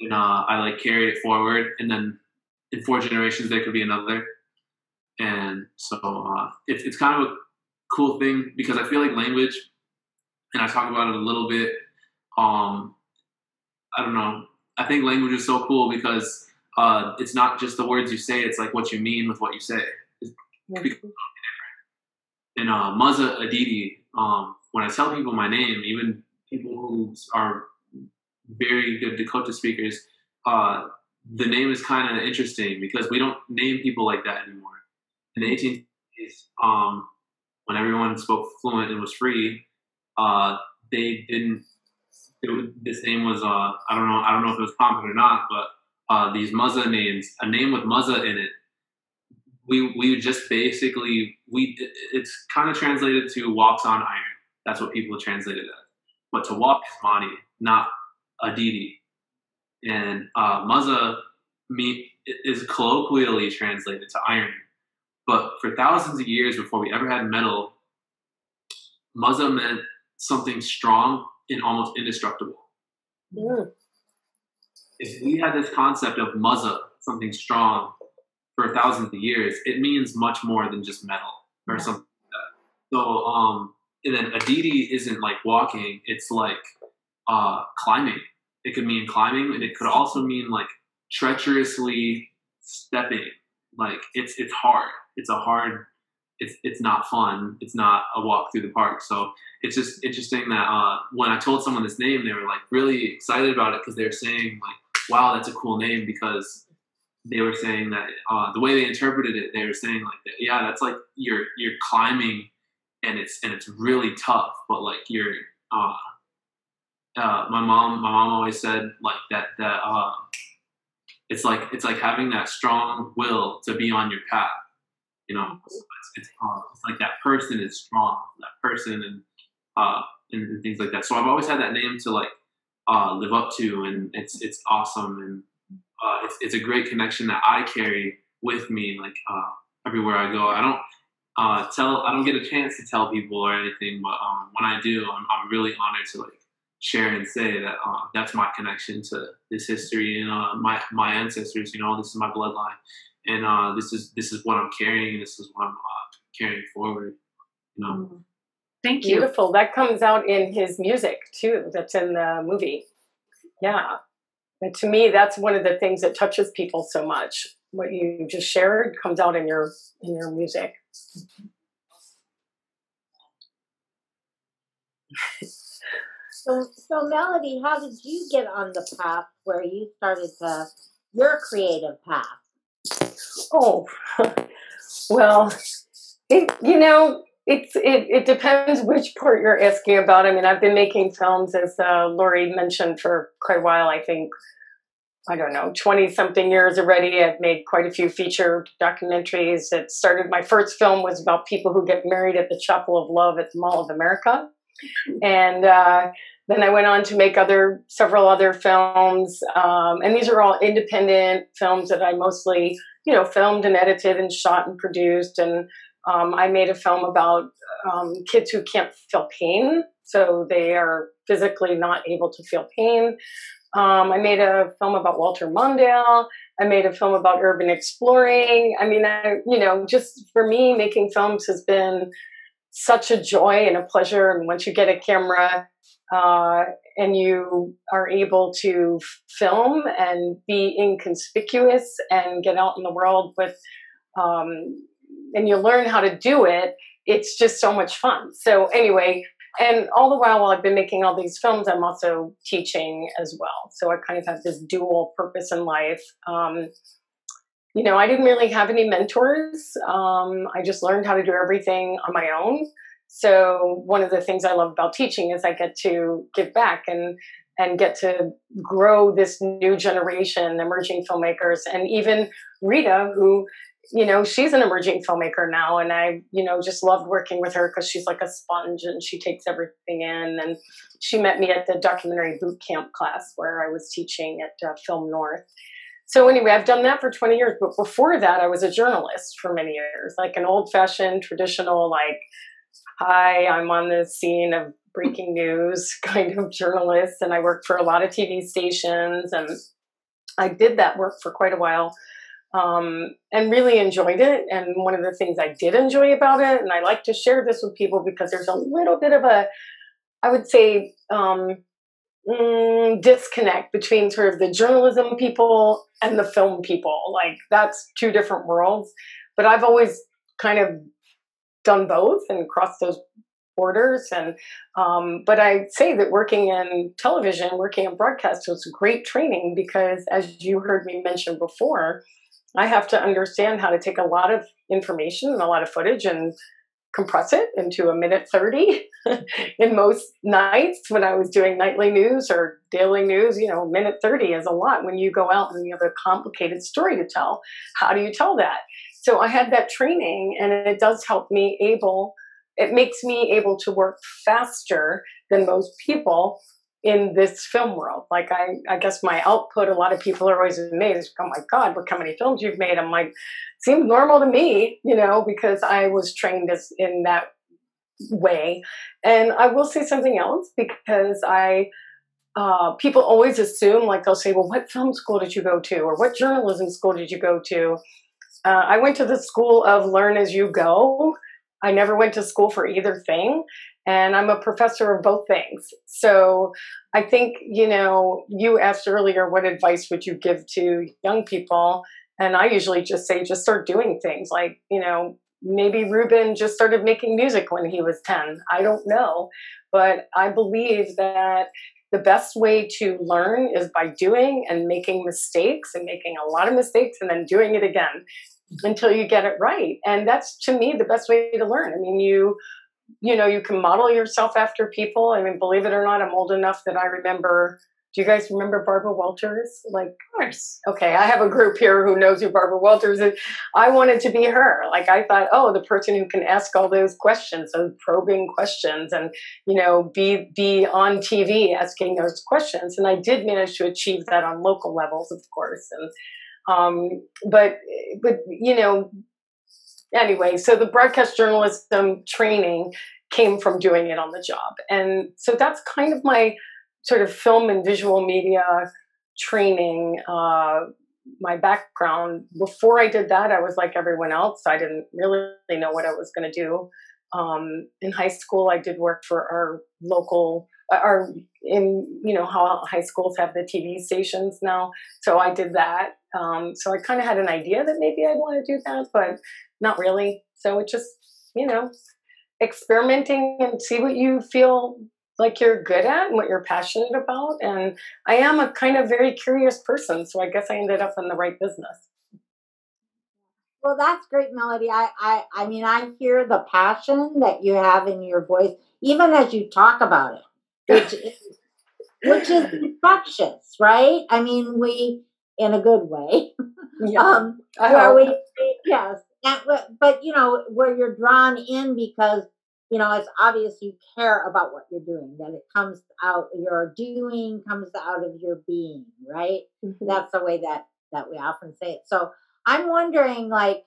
and uh, I like carry it forward, and then in four generations there could be another, and so uh, it's it's kind of a cool thing because I feel like language, and I talk about it a little bit. Um, I don't know. I think language is so cool because uh, it's not just the words you say; it's like what you mean with what you say. And uh, Maza Aditi, um, when I tell people my name, even people who are very good Dakota speakers, uh, the name is kind of interesting because we don't name people like that anymore. In the 18th um, when everyone spoke fluent and was free, uh, they didn't. Was, this name was uh, I don't know I don't know if it was common or not, but uh, these Muzza names, a name with Muzza in it, we we just basically we it's kind of translated to walks on iron. That's what people translate it as. But to walk is Mani, not Aditi. And uh, Muzza me, is colloquially translated to iron. But for thousands of years before we ever had metal, Muzza meant something strong and almost indestructible. Mm. If we had this concept of Muzza, something strong, for thousands of years, it means much more than just metal or something like that. So, um, and then Aditi isn't like walking; it's like uh, climbing. It could mean climbing, and it could also mean like treacherously stepping. Like it's it's hard. It's a hard. It's it's not fun. It's not a walk through the park. So it's just interesting that uh, when I told someone this name, they were like really excited about it because they were saying like, "Wow, that's a cool name." Because they were saying that uh, the way they interpreted it, they were saying like, that, "Yeah, that's like you're you're climbing, and it's and it's really tough, but like you're." Uh, uh, my mom, my mom always said like that that uh, it's like it's like having that strong will to be on your path. You know, it's, it's, uh, it's like that person is strong, that person, and uh, and, and, things like that. So I've always had that name to like uh, live up to, and it's it's awesome, and uh, it's it's a great connection that I carry with me, like uh, everywhere I go. I don't uh, tell, I don't get a chance to tell people or anything, but um, when I do, I'm, I'm really honored to like share and say that uh, that's my connection to this history and uh, my my ancestors. You know, this is my bloodline, and uh, this is this is what I'm carrying. And this is what I'm uh, carrying forward. You know. Mm. Thank you. Beautiful. That comes out in his music too. That's in the movie. Yeah. And to me, that's one of the things that touches people so much. What you just shared comes out in your in your music. So, so Melody, how did you get on the path where you started to your creative path? Oh, well, it, you know, it's it, it depends which part you're asking about. I mean, I've been making films, as uh, Lori mentioned, for quite a while. I think I don't know, 20 something years already. I've made quite a few feature documentaries. It started, my first film was about people who get married at the Chapel of Love at the Mall of America. And uh, then I went on to make other, several other films. Um, and these are all independent films that I mostly, you know, filmed and edited and shot and produced. And um, I made a film about um, kids who can't feel pain. So they are physically not able to feel pain. Um, I made a film about Walter Mondale. I made a film about urban exploring. I mean, I, you know, just for me, making films has been such a joy and a pleasure. And once you get a camera uh, and you are able to film and be inconspicuous and get out in the world with, um, and you learn how to do it, it's just so much fun. So, anyway, and all the while, while I've been making all these films, I'm also teaching as well. So I kind of have this dual purpose in life. Um, you know, I didn't really have any mentors. Um, I just learned how to do everything on my own. So one of the things I love about teaching is I get to give back and and get to grow this new generation, emerging filmmakers, and even Rita, who you know, she's an emerging filmmaker now, and I, you know, just loved working with her because she's like a sponge and she takes everything in. And she met me at the documentary boot camp class where I was teaching at uh, Film North. so anyway, I've done that for 20 years, but before that, I was a journalist for many years, like an old-fashioned, traditional, like, hi, I'm on the scene of breaking news kind of journalist, and I worked for a lot of TV stations, and I did that work for quite a while. Um, and really enjoyed it. And one of the things I did enjoy about it, and I like to share this with people because there's a little bit of a, I would say, um, mm, disconnect between sort of the journalism people and the film people. Like that's two different worlds. But I've always kind of done both and crossed those borders. And um, but I say that working in television, working in broadcast was great training because, as you heard me mention before, I have to understand how to take a lot of information and a lot of footage and compress it into a minute 30 in most nights when I was doing nightly news or daily news, you know, minute 30 is a lot when you go out and you have a complicated story to tell. How do you tell that? So I had that training and it does help me able, it makes me able to work faster than most people in this film world. Like I, I guess my output, a lot of people are always amazed. Oh my God, look how many films you've made. I'm like, seems normal to me, you know, because I was trained as in that way. And I will say something else because I, uh, people always assume, like they'll say, well, what film school did you go to? Or what journalism school did you go to? Uh, I went to the school of learn as you go. I never went to school for either thing and I'm a professor of both things. So I think, you know, you asked earlier, what advice would you give to young people? And I usually just say, just start doing things like, you know, maybe Ruben just started making music when he was 10. I don't know. But I believe that the best way to learn is by doing and making mistakes and making a lot of mistakes and then doing it again until you get it right. And that's to me the best way to learn. I mean, you you know, you can model yourself after people. I mean, believe it or not, I'm old enough that I remember. Do you guys remember Barbara Walters? Like, of course. Okay, I have a group here who knows who Barbara Walters is. I wanted to be her. Like, I thought, oh, the person who can ask all those questions, those probing questions, and you know, be be on TV asking those questions. And I did manage to achieve that on local levels, of course. And um, but but you know, anyway, so the broadcast journalism training came from doing it on the job. And so that's kind of my sort of film and visual media training, uh, my background. Before I did that, I was like everyone else. I didn't really know what I was going to do. Um, in high school, I did work for our local, uh, our in you know how high schools have the TV stations now. So I did that. Um, so I kind of had an idea that maybe I'd want to do that, but not really. So it just, you know, experimenting and see what you feel like you're good at and what you're passionate about. And I am a kind of very curious person, so I guess I ended up in the right business. Well, that's great, Melody. I, I, I mean, I hear the passion that you have in your voice, even as you talk about it, which, is, which is infectious, right? I mean, we, in a good way, Yeah. um, I where hope. we, yes, and, but you know, where you're drawn in because you know it's obvious you care about what you're doing. That it comes out, your doing comes out of your being, right? Mhm. That's the way that that we often say it. So I'm wondering, like,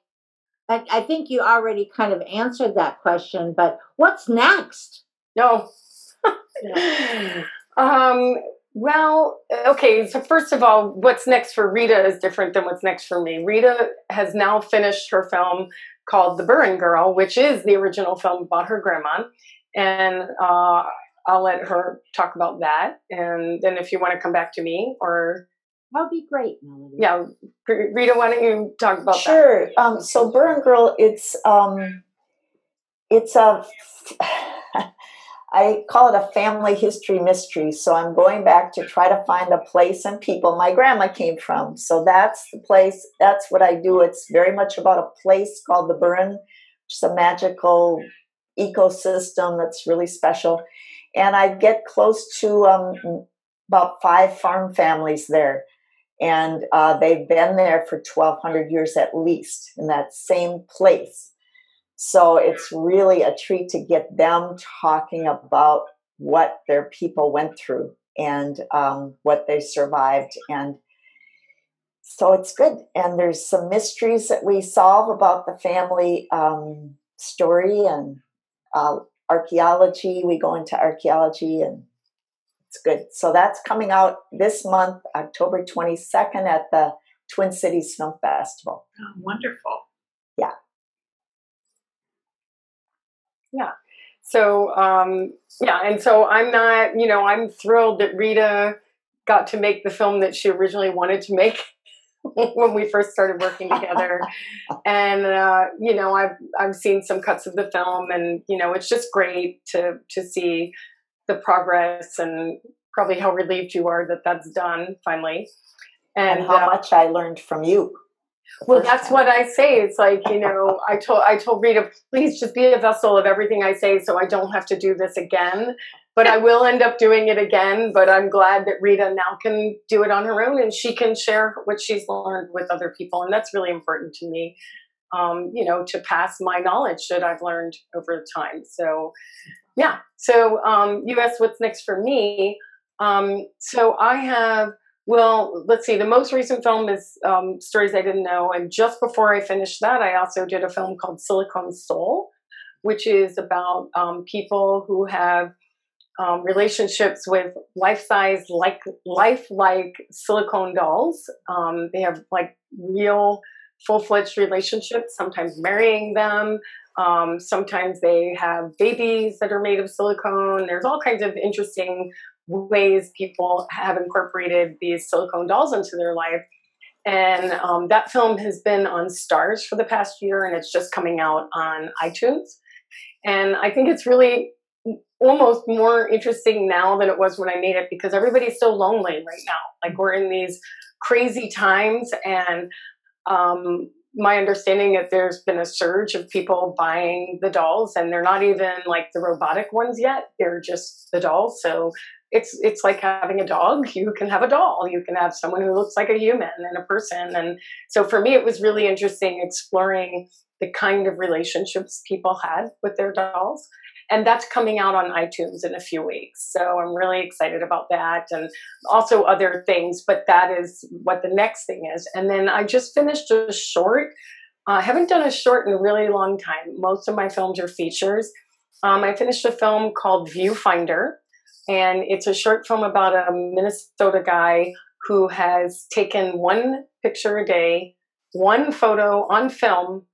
I, I think you already kind of answered that question, but what's next? No. um, well, okay. So first of all, what's next for Rita is different than what's next for me. Rita has now finished her film called The Burren Girl, which is the original film about her grandma, and uh, I'll let her talk about that. And then if you want to come back to me, or That'll be great, Melody. yeah, Rita, why don't you talk about that? Sure. Um, so Burren Girl, it's um, it's a I call it a family history mystery. So I'm going back to try to find the place and people my grandma came from. So that's the place. That's what I do. It's very much about a place called the Burren, which is a magical ecosystem that's really special. And I get close to um, about five farm families there and uh, they've been there for 1200 years at least in that same place so it's really a treat to get them talking about what their people went through and um, what they survived and so it's good. And there's some mysteries that we solve about the family um, story and uh, archaeology. We go into archaeology and it's good. So that's coming out this month, October 22nd at the Twin Cities Film Festival. Oh, wonderful. So um, yeah, and so I'm not, you know, I'm thrilled that Rita got to make the film that she originally wanted to make when we first started working together. and uh, you know, I've I've seen some cuts of the film, and you know, it's just great to to see the progress and probably how relieved you are that that's done finally. And, And, how uh, much I learned from you. Well, that's what I say. It's like you know, I told I told Rita, please just be a vessel of everything I say, so I don't have to do this again. But I will end up doing it again. But I'm glad that Rita now can do it on her own, and she can share what she's learned with other people, and that's really important to me. Um, you know, to pass my knowledge that I've learned over time. So, yeah. So, um, you asked what's next for me. Um, so I have well, let's see. The most recent film is um, Stories I Didn't Know. And just before I finished that, I also did a film called Silicon Soul, which is about um, people who have um, relationships with life-size, like life-like silicone dolls. Um, they have like real, full-fledged relationships. Sometimes marrying them. Um, sometimes they have babies that are made of silicone. There's all kinds of interesting ways people have incorporated these silicone dolls into their life. And um, that film has been on Starz for the past year, and it's just coming out on iTunes. And I think it's really almost more interesting now than it was when I made it because everybody's so lonely right now. Like we're in these crazy times, and um, my understanding that there's been a surge of people buying the dolls, and they're not even like the robotic ones yet. They're just the dolls. So it's it's like having a dog. You can have a doll. You can have someone who looks like a human and a person. And so for me, it was really interesting exploring the kind of relationships people had with their dolls. And that's coming out on iTunes in a few weeks. So I'm really excited about that and also other things, but that is what the next thing is. And then I just finished a short. Uh, I haven't done a short in a really long time. Most of my films are features. Um, I finished a film called Viewfinder, and it's a short film about a Minnesota guy who has taken one picture a day, one photo on film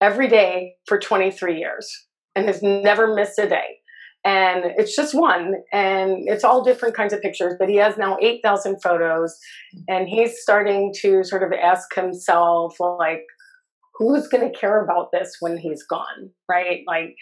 every day for 23 years and has never missed a day. And it's just one, and it's all different kinds of pictures, but he has now 8,000 photos, and he's starting to sort of ask himself, like, who's going to care about this when he's gone, right? Like,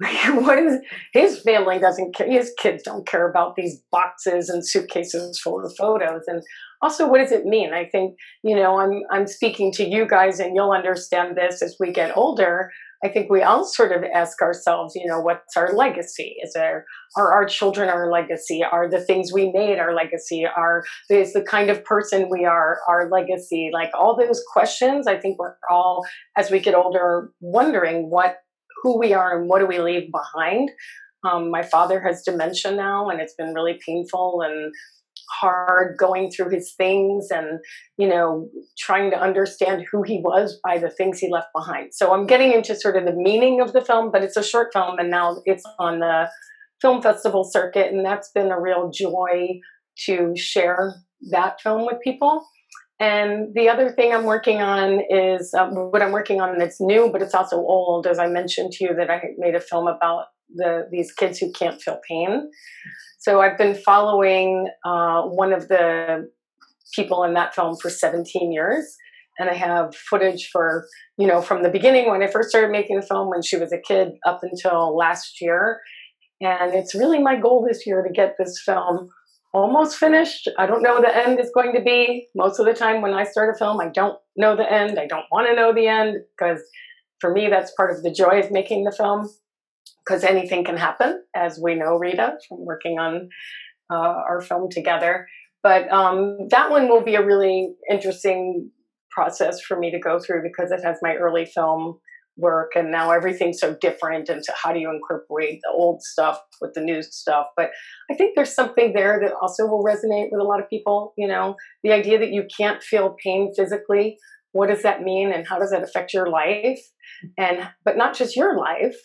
what is his family doesn't care his kids don't care about these boxes and suitcases full of photos. And also what does it mean? I think you know i'm i'm speaking to you guys and you'll understand this as we get older. I think we all sort of ask ourselves you know what's our legacy? Is there are our children our legacy? Are the things we made our legacy? Are is the kind of person we are our legacy? Like all those questions i think we're all as we get older wondering what who we are and what do we leave behind. Um, my father has dementia now, and it's been really painful and hard going through his things and you know trying to understand who he was by the things he left behind. So I'm getting into sort of the meaning of the film, but it's a short film, and now it's on the film festival circuit, and that's been a real joy to share that film with people. And the other thing I'm working on is um, what I'm working on that's new, but it's also old. As I mentioned to you, that I made a film about the these kids who can't feel pain. So I've been following uh, one of the people in that film for 17 years, and I have footage for you know from the beginning when I first started making the film when she was a kid up until last year. And it's really my goal this year to get this film almost finished. I don't know what the end is going to be. Most of the time when I start a film, I don't know the end. I don't want to know the end because for me, that's part of the joy of making the film because anything can happen, as we know, Rita, from working on uh, our film together. But um, that one will be a really interesting process for me to go through because it has my early film work and now everything's so different and so how do you incorporate the old stuff with the new stuff? But i think there's something there that also will resonate with a lot of people you know? The idea that you can't feel pain physically what does that mean and how does that affect your life? And but not just your life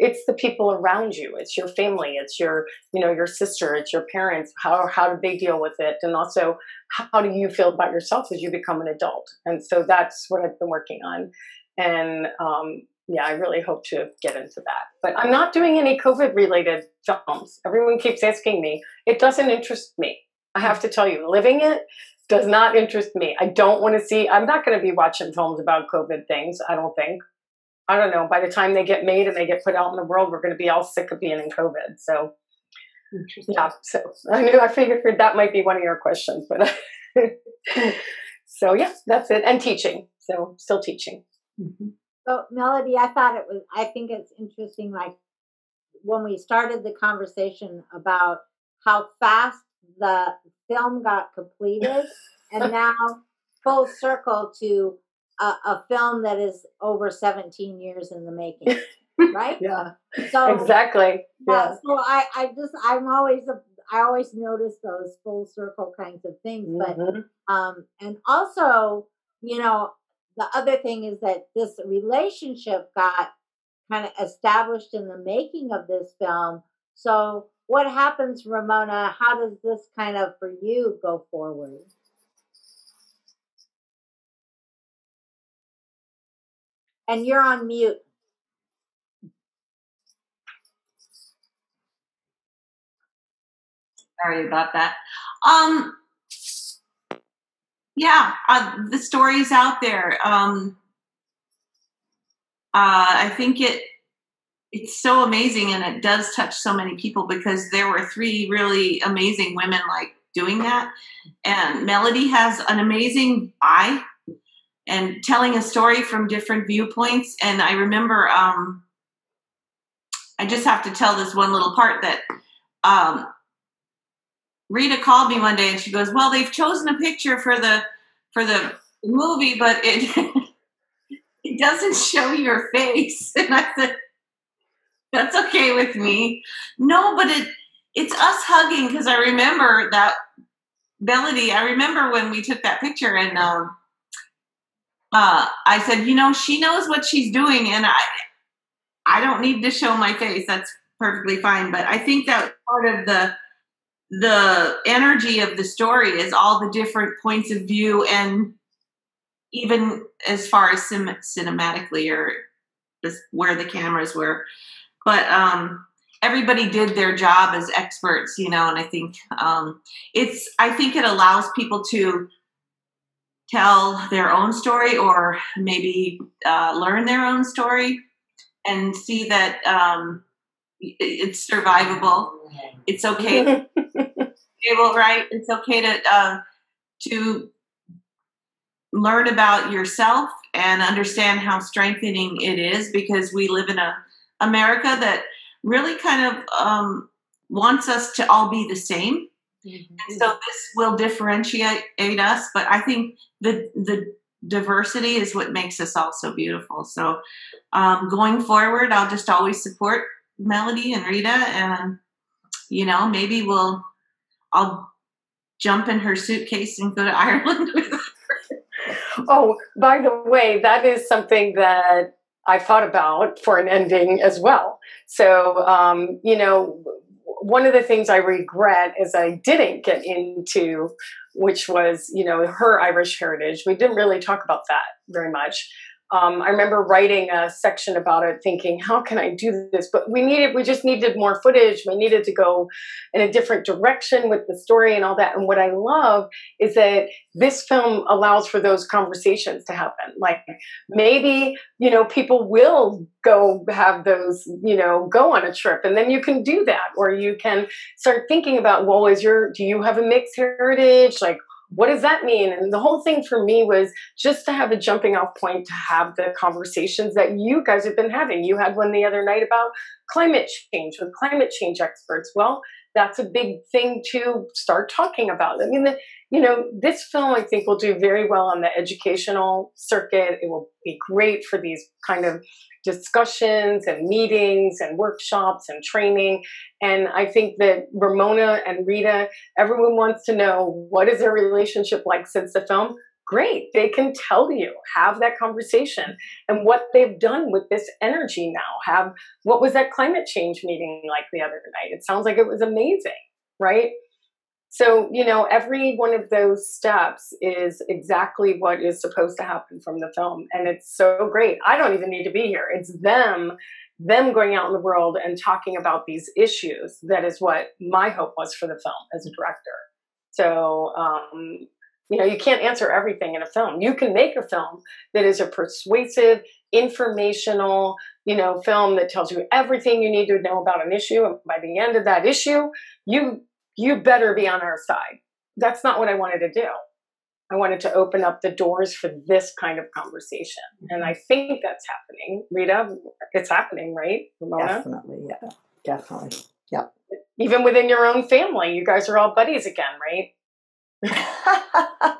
it's the people around you it's your family it's your you know your sister it's your parents how how do they deal with it? And also how do you feel about yourself as you become an adult? And so that's what i've been working on and um, yeah, I really hope to get into that. But I'm not doing any COVID related films. Everyone keeps asking me. It doesn't interest me. I have to tell you, living it does not interest me. I don't want to see, I'm not going to be watching films about COVID things, I don't think. I don't know. By the time they get made and they get put out in the world, we're going to be all sick of being in COVID. So, yeah. So I knew I figured that might be one of your questions, but so yeah, that's it. And teaching. So still teaching. Mm-hmm. So, Melody, I thought it was, I think it's interesting, like when we started the conversation about how fast the film got completed, and now full circle to a, a, film that is over 17 years in the making, right? yeah. So, exactly. Yeah. So, I, I just, I'm always, a, I always notice those full circle kinds of things, but, mm-hmm. um, and also, you know, the other thing is that this relationship got kind of established in the making of this film. So, what happens, Ramona? How does this kind of for you go forward? And you're on mute. Sorry about that. Um, yeah, uh, the story's out there. Um, uh, I think it it's so amazing, and it does touch so many people because there were three really amazing women like doing that, and Melody has an amazing eye and telling a story from different viewpoints. And I remember, um, I just have to tell this one little part that um, Rita called me one day and she goes, "Well, they've chosen a picture for the for the movie, but it it doesn't show your face." And I said, "That's okay with me." No, but it it's us hugging because I remember that Melody. I remember when we took that picture and um, uh, I said, "You know, she knows what she's doing, and I I don't need to show my face. That's perfectly fine." But I think that part of the the energy of the story is all the different points of view and even as far as cinematically or this, where the cameras were. But um, everybody did their job as experts you know and i think um, it's i think it allows people to tell their own story or maybe uh, learn their own story and see that um, it's survivable it's okay able, right? It's okay to uh, to learn about yourself and understand how strengthening it is because we live in a America that really kind of um, wants us to all be the same. Mm-hmm. And so this will differentiate us, but I think the the diversity is what makes us all so beautiful. So um, going forward, I'll just always support Melody and Rita, and you know maybe we'll I'll jump in her suitcase and go to Ireland with her. Oh, by the way, that is something that I thought about for an ending as well. So, um, you know, one of the things I regret is I didn't get into, which was, you know, her Irish heritage. We didn't really talk about that very much um, I remember writing a section about it, thinking, "How can I do this?" But we needed, we just needed more footage. We needed to go in a different direction with the story and all that. And what I love is that this film allows for those conversations to happen. Like maybe you know people will go have those, you know, go on a trip, and then you can do that, or you can start thinking about, well, is your do you have a mixed heritage? Like what does that mean? And the whole thing for me was just to have a jumping off point to have the conversations that you guys have been having. You had one the other night about climate change with climate change experts. Well, that's a big thing to start talking about. I mean, the, you know, this film I think will do very well on the educational circuit. It will be great for these kind of discussions and meetings and workshops and training. And I think that Ramona and Rita, everyone wants to know what is their relationship like since the film. Great, they can tell you, have that conversation, and what they've done with this energy now. Have what was that climate change meeting like the other night? It sounds like it was amazing, right? So, you know, every one of those steps is exactly what is supposed to happen from the film. And it's so great. I don't even need to be here. It's them, them going out in the world and talking about these issues. That is what my hope was for the film as a director. So, um, you know, you can't answer everything in a film. You can make a film that is a persuasive, informational, you know, film that tells you everything you need to know about an issue. And by the end of that issue, you you better be on our side. That's not what I wanted to do. I wanted to open up the doors for this kind of conversation. Mm-hmm. And I think that's happening. Rita, it's happening, right? Ramona? Definitely, yeah. Definitely. Yep. Even within your own family, you guys are all buddies again, right?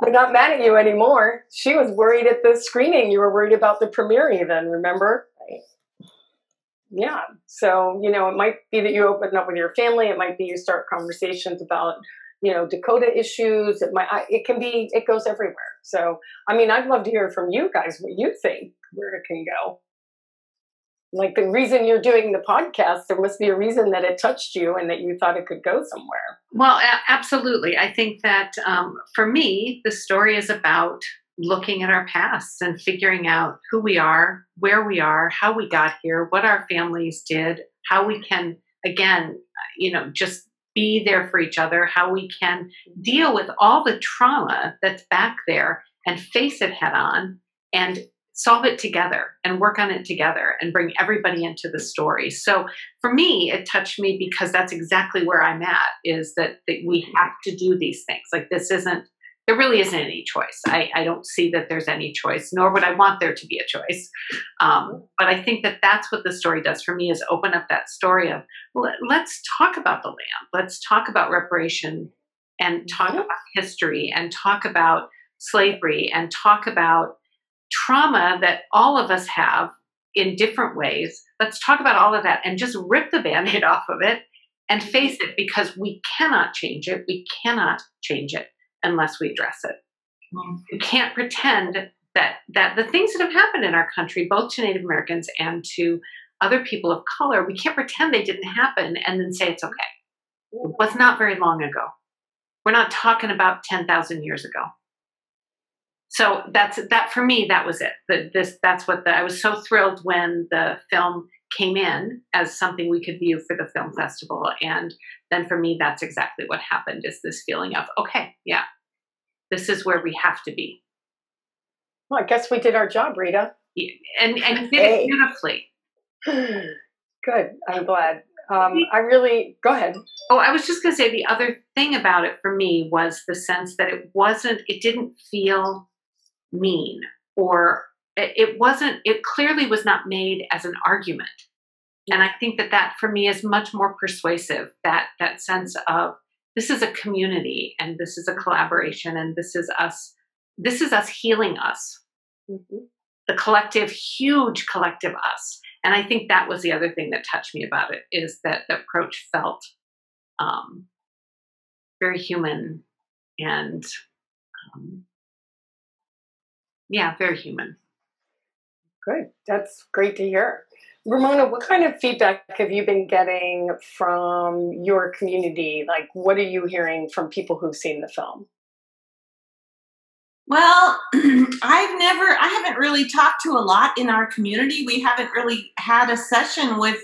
They're not mad at you anymore. She was worried at the screening. You were worried about the premiere, even, remember? Right. Yeah. So, you know, it might be that you open up with your family. It might be you start conversations about, you know, Dakota issues. It might, it can be, it goes everywhere. So, I mean, I'd love to hear from you guys what you think where it can go. Like the reason you're doing the podcast, there must be a reason that it touched you and that you thought it could go somewhere. Well, absolutely. I think that um, for me, the story is about looking at our pasts and figuring out who we are, where we are, how we got here, what our families did, how we can, again, you know, just be there for each other, how we can deal with all the trauma that's back there and face it head on and solve it together and work on it together and bring everybody into the story. So for me, it touched me because that's exactly where I'm at is that, that we have to do these things. Like this isn't there really isn't any choice. I, I, don't see that there's any choice, nor would I want there to be a choice. Um, but I think that that's what the story does for me is open up that story of let, us talk about the land, let's talk about reparation, and talk about history, and talk about slavery, and talk about trauma that all of us have in different ways. Let's talk about all of that and just rip the band-aid off of it and face it because we cannot change it. We cannot change it unless we address it. You can't pretend that that the things that have happened in our country, both to Native Americans and to other people of color, we can't pretend they didn't happen and then say it's okay. It was not very long ago. We're not talking about 10,000 years ago. So that's that for me. That was it. The, this that's what the, I was so thrilled when the film came in as something we could view for the film festival, and then for me, that's exactly what happened. Is this feeling of okay, yeah, this is where we have to be. Well, I guess we did our job, Rita. And and did it beautifully. Good. I'm glad. Um, I really go ahead. Oh, I was just going to say the other thing about it for me was the sense that it wasn't. It didn't feel mean or it wasn't. It clearly was not made as an argument. And I think that that for me is much more persuasive. That that sense of this is a community and this is a collaboration and this is us this is us healing us mm-hmm. the collective huge collective us and i think that was the other thing that touched me about it is that the approach felt um, very human and um, yeah very human good that's great to hear Ramona, what kind of feedback have you been getting from your community? Like, what are you hearing from people who've seen the film? Well, I've never, I haven't really talked to a lot in our community. We haven't really had a session with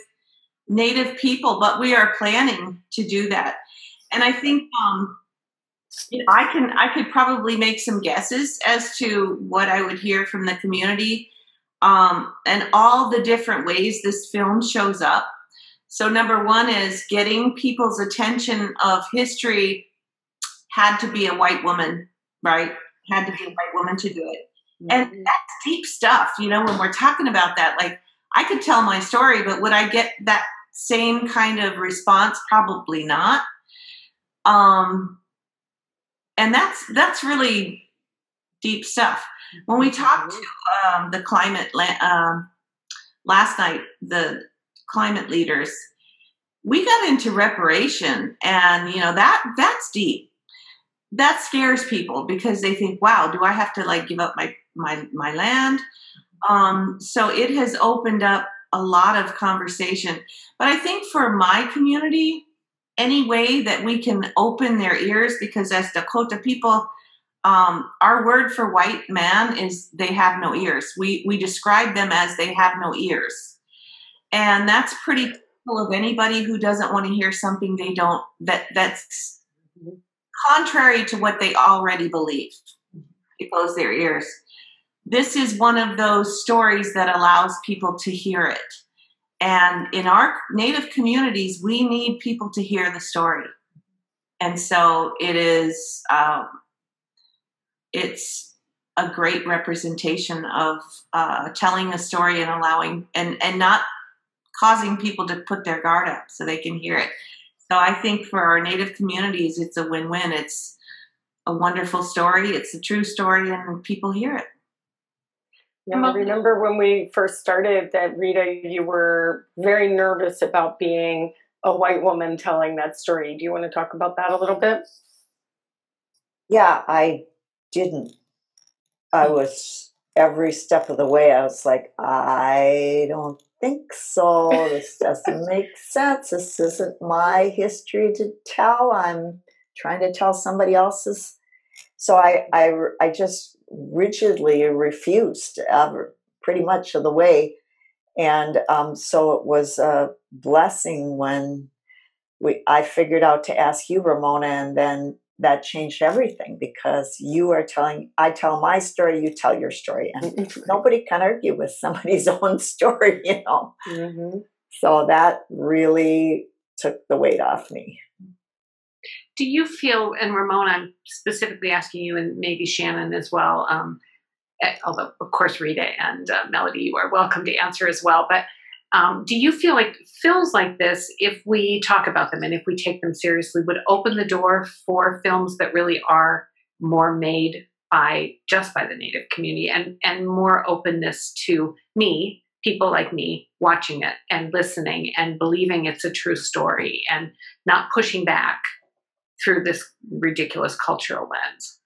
Native people, but we are planning to do that. And I think um, I can, I could probably make some guesses as to what I would hear from the community um, and all the different ways this film shows up. So, number one is getting people's attention of history had to be a white woman, right? Had to be a white woman to do it. Mm-hmm. And that's deep stuff, you know, when we're talking about that. Like, I could tell my story, but would I get that same kind of response? Probably not. Um, and that's that's really deep stuff. When we talked to um, the climate um, last night, the climate leaders, we got into reparation, and you know that that's deep. That scares people because they think, "Wow, do I have to like give up my my my land?" Um, so it has opened up a lot of conversation. But I think for my community, any way that we can open their ears, because as Dakota people, um, our word for white man is they have no ears. We we describe them as they have no ears, and that's pretty typical of anybody who doesn't want to hear something they don't that that's contrary to what they already believe. They close their ears. This is one of those stories that allows people to hear it. And in our native communities, we need people to hear the story. And so it is, um, it's a great representation of uh, telling a story and allowing, and, and not causing people to put their guard up so they can hear it. So I think for our native communities, it's a win win. It's a wonderful story, it's a true story, and people hear it. Yeah, I remember when we first started that Rita, you were very nervous about being a white woman telling that story. Do you want to talk about that a little bit? Yeah, I didn't. I hmm. was every step of the way, I was like, I don't think so. This doesn't make sense. This isn't my history to tell. I'm trying to tell somebody else's. So I, I, I just rigidly refused ever, pretty much of the way. And um, so it was a blessing when we I figured out to ask you, Ramona, and then that changed everything because you are telling I tell my story, you tell your story, and nobody can argue with somebody's own story, you know. Mm-hmm. So that really took the weight off me do you feel, and Ramona, I'm specifically asking you, and maybe Shannon as well, um, eh, although of course Rita and uh, Melody, you are welcome to answer as well. But um, do you feel like films like this, if we talk about them and if we take them seriously, would open the door for films that really are more made by just by the Native community and and more openness to me, people like me, watching it and listening and believing it's a true story and not pushing back through this ridiculous cultural lens.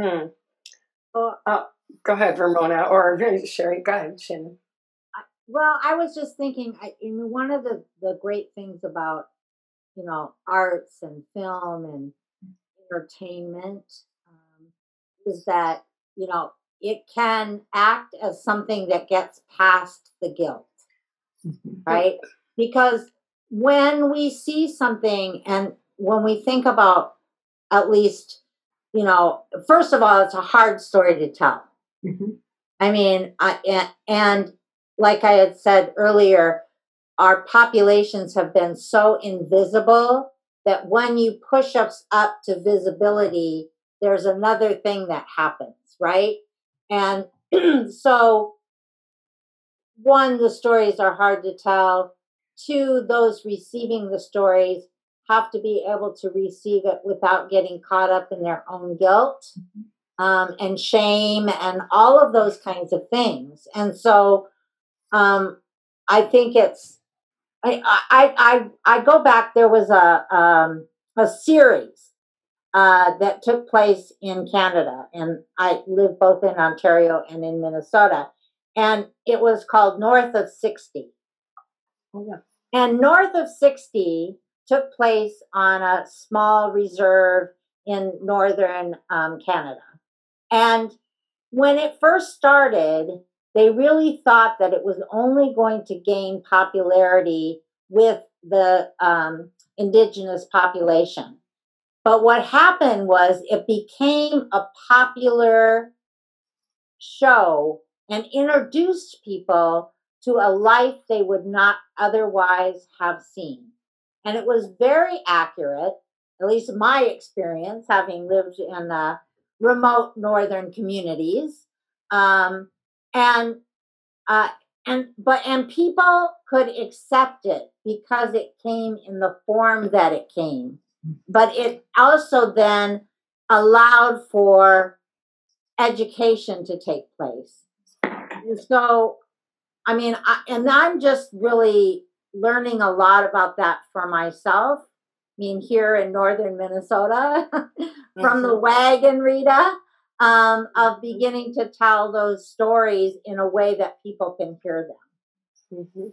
Hmm. Well, uh, go ahead, Ramona, or Sherry. Go ahead, Shannon. Well, I was just thinking. I, I mean, one of the the great things about you know arts and film and entertainment um, is that you know it can act as something that gets past the guilt, mm-hmm. right? Because when we see something and when we think about at least you know first of all it's a hard story to tell. Mm-hmm. i mean I, and, like i had said earlier our populations have been so invisible that when you push us up to visibility there's another thing that happens right? And so one the stories are hard to tell Two, those receiving the stories have to be able to receive it without getting caught up in their own guilt mm-hmm. um, and shame and all of those kinds of things. And so um, I think it's, I, I, I, I go back, there was a, um, a series uh, that took place in Canada, and I live both in Ontario and in Minnesota, and it was called North of 60. Oh, yeah. And north of 60 took place on a small reserve in northern um, Canada. And when it first started, they really thought that it was only going to gain popularity with the um, indigenous population. But what happened was it became a popular show and introduced people to a life they would not otherwise have seen. And it was very accurate, at least my experience, having lived in uh, remote northern communities. Um, and uh, and but and people could accept it because it came in the form that it came but it also then allowed for education to take place so i mean I, and i'm just really learning a lot about that for myself. I mean here in northern minnesota from the wagon rita um, of beginning to tell those stories in a way that people can hear them. Hmm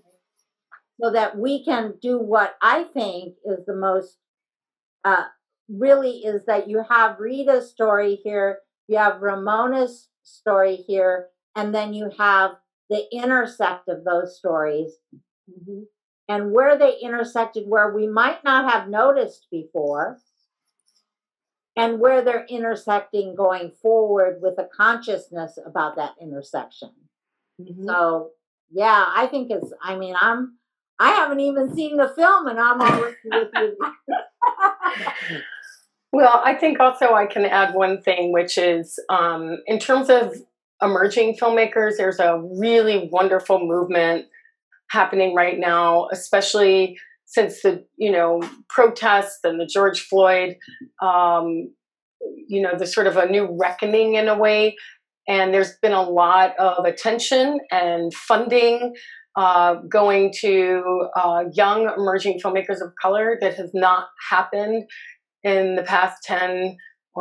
so that we can do what I think is the most uh, really is that you have Rita's story here, you have Ramona's story here, and then you have the intersect of those stories hmm and where they intersected where we might not have noticed before and where they're intersecting going forward with a consciousness about that intersection. hmm So yeah, I think it's I mean I'm I haven't even seen the film and I'm already with you. Well, I think also I can add one thing, which is um, in terms of emerging filmmakers, there's a really wonderful movement happening right now, especially since the you know protests and the George Floyd, um, you know, the sort of a new reckoning in a way, and there's been a lot of attention and funding uh, going to uh, young emerging filmmakers of color that has not happened in the past 10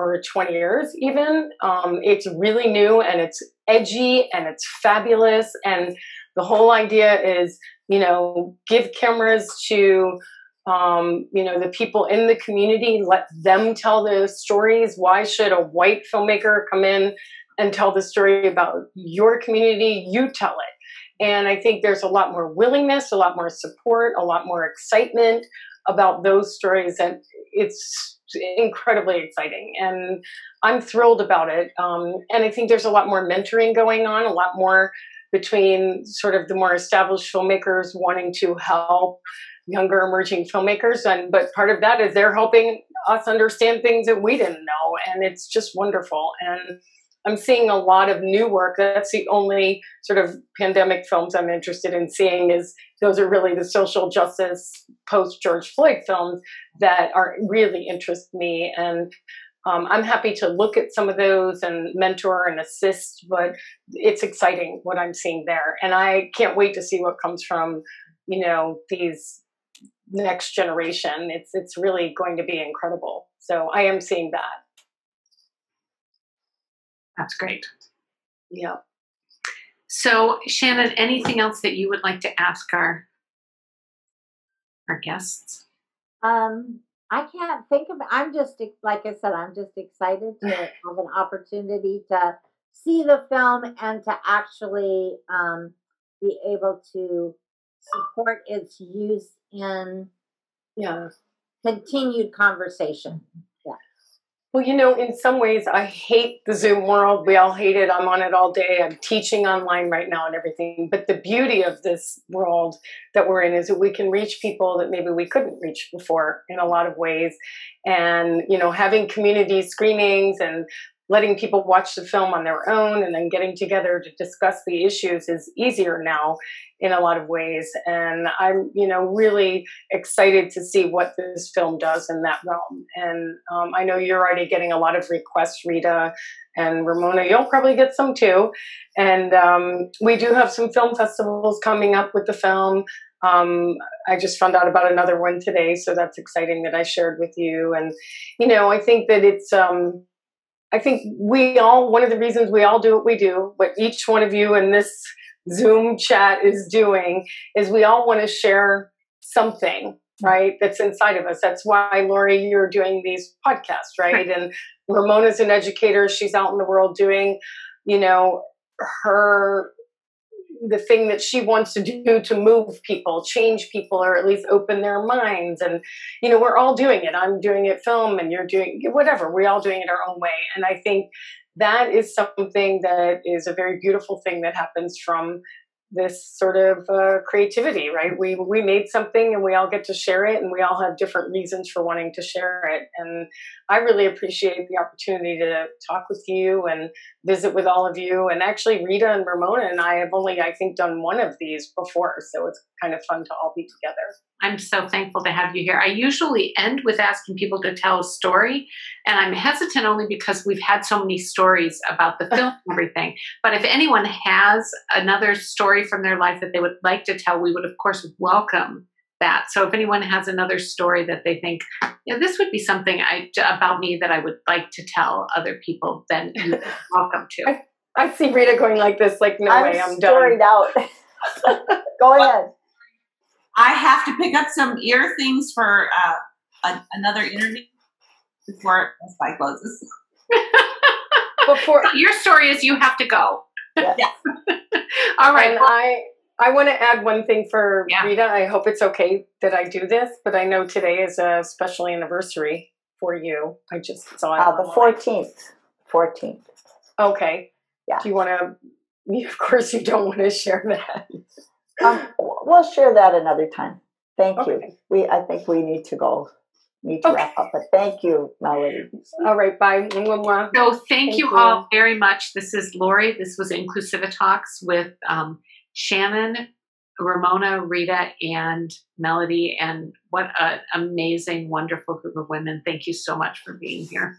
or 20 years even. Um, it's really new and it's edgy and it's fabulous. And the whole idea is you know give cameras to um, you know the people in the community. Let them tell the stories. Why should a white filmmaker come in and tell the story about your community? You tell it. And i think there's a lot more willingness a lot more support a lot more excitement about those stories. And it's incredibly exciting and i'm thrilled about it um, and i think there's a lot more mentoring going on a lot more between sort of the more established filmmakers wanting to help younger emerging filmmakers and but part of that is they're helping us understand things that we didn't know and it's just wonderful and i'm seeing a lot of new work. That's the only sort of pandemic films i'm interested in seeing is those are really the social justice post george floyd films that are really interest me. And um, i'm happy to look at some of those and mentor and assist but it's exciting what i'm seeing there. And i can't wait to see what comes from you know these next generation. It's it's really going to be incredible. So i am seeing that That's great. yeah So, Shannon, anything else that you would like to ask our our guests? Um, I can't think of. I'm just like I said. I'm just excited to have an opportunity to see the film and to actually um, be able to support its use in yeah continued conversation. Well, you know, in some ways, I hate the Zoom world. We all hate it. I'm on it all day. I'm teaching online right now and everything. But the beauty of this world that we're in is that we can reach people that maybe we couldn't reach before in a lot of ways. And, you know, having community screenings and letting people watch the film on their own and then getting together to discuss the issues is easier now in a lot of ways. And i'm you know really excited to see what this film does in that realm. And um, i know you're already getting a lot of requests rita and ramona. You'll probably get some too. And um, we do have some film festivals coming up with the film. Um, i just found out about another one today so that's exciting that i shared with you. And you know i think that it's um, I think we all, one of the reasons we all do what we do, what each one of you in this Zoom chat is doing, is we all want to share something, mm-hmm. right, that's inside of us. That's why, Lori, you're doing these podcasts, right? And Ramona's an educator. She's out in the world doing, you know, her the thing that she wants to do to move people, change people, or at least open their minds. And, you know, we're all doing it. I'm doing it film and you're doing whatever. We're all doing it our own way. And I think that is something that is a very beautiful thing that happens from this sort of uh, creativity, right? We we made something and we all get to share it, and we all have different reasons for wanting to share it. And I really appreciate the opportunity to talk with you and visit with all of you. And actually, Rita and Ramona and I have only, I think, done one of these before, so it's kind of fun to all be together. I'm so thankful to have you here. I usually end with asking people to tell a story, and I'm hesitant only because we've had so many stories about the film and everything. But if anyone has another story from their life that they would like to tell, we would, of course, welcome that. So if anyone has another story that they think, yeah, this would be something I, about me that I would like to tell other people, then you're welcome to. I see Rita going like this, like, no I'm way, I'm storied done. out. Go ahead. I have to pick up some ear things for uh, a, another interview before Best Buy closes. Before, Your story is you have to go. Yeah. All right. and I I want to add one thing for Yeah. Rita. I hope it's okay that I do this, but I know today is a special anniversary for you. I just saw it. Uh, the 14th. 14th. Okay. Yeah. Do you want to? Of course, you don't want to share that. Um, we'll share that another time. Thank you. We, I think we need to go. Need to Okay. wrap up. But thank you, Melody. All right. Bye. Mwah. So thank, Thank you you. all very much. This is Lori. This was Inclusiva Talks with um, Shannon, Ramona, Rita, and Melody. And what an amazing, wonderful group of women. Thank you so much for being here.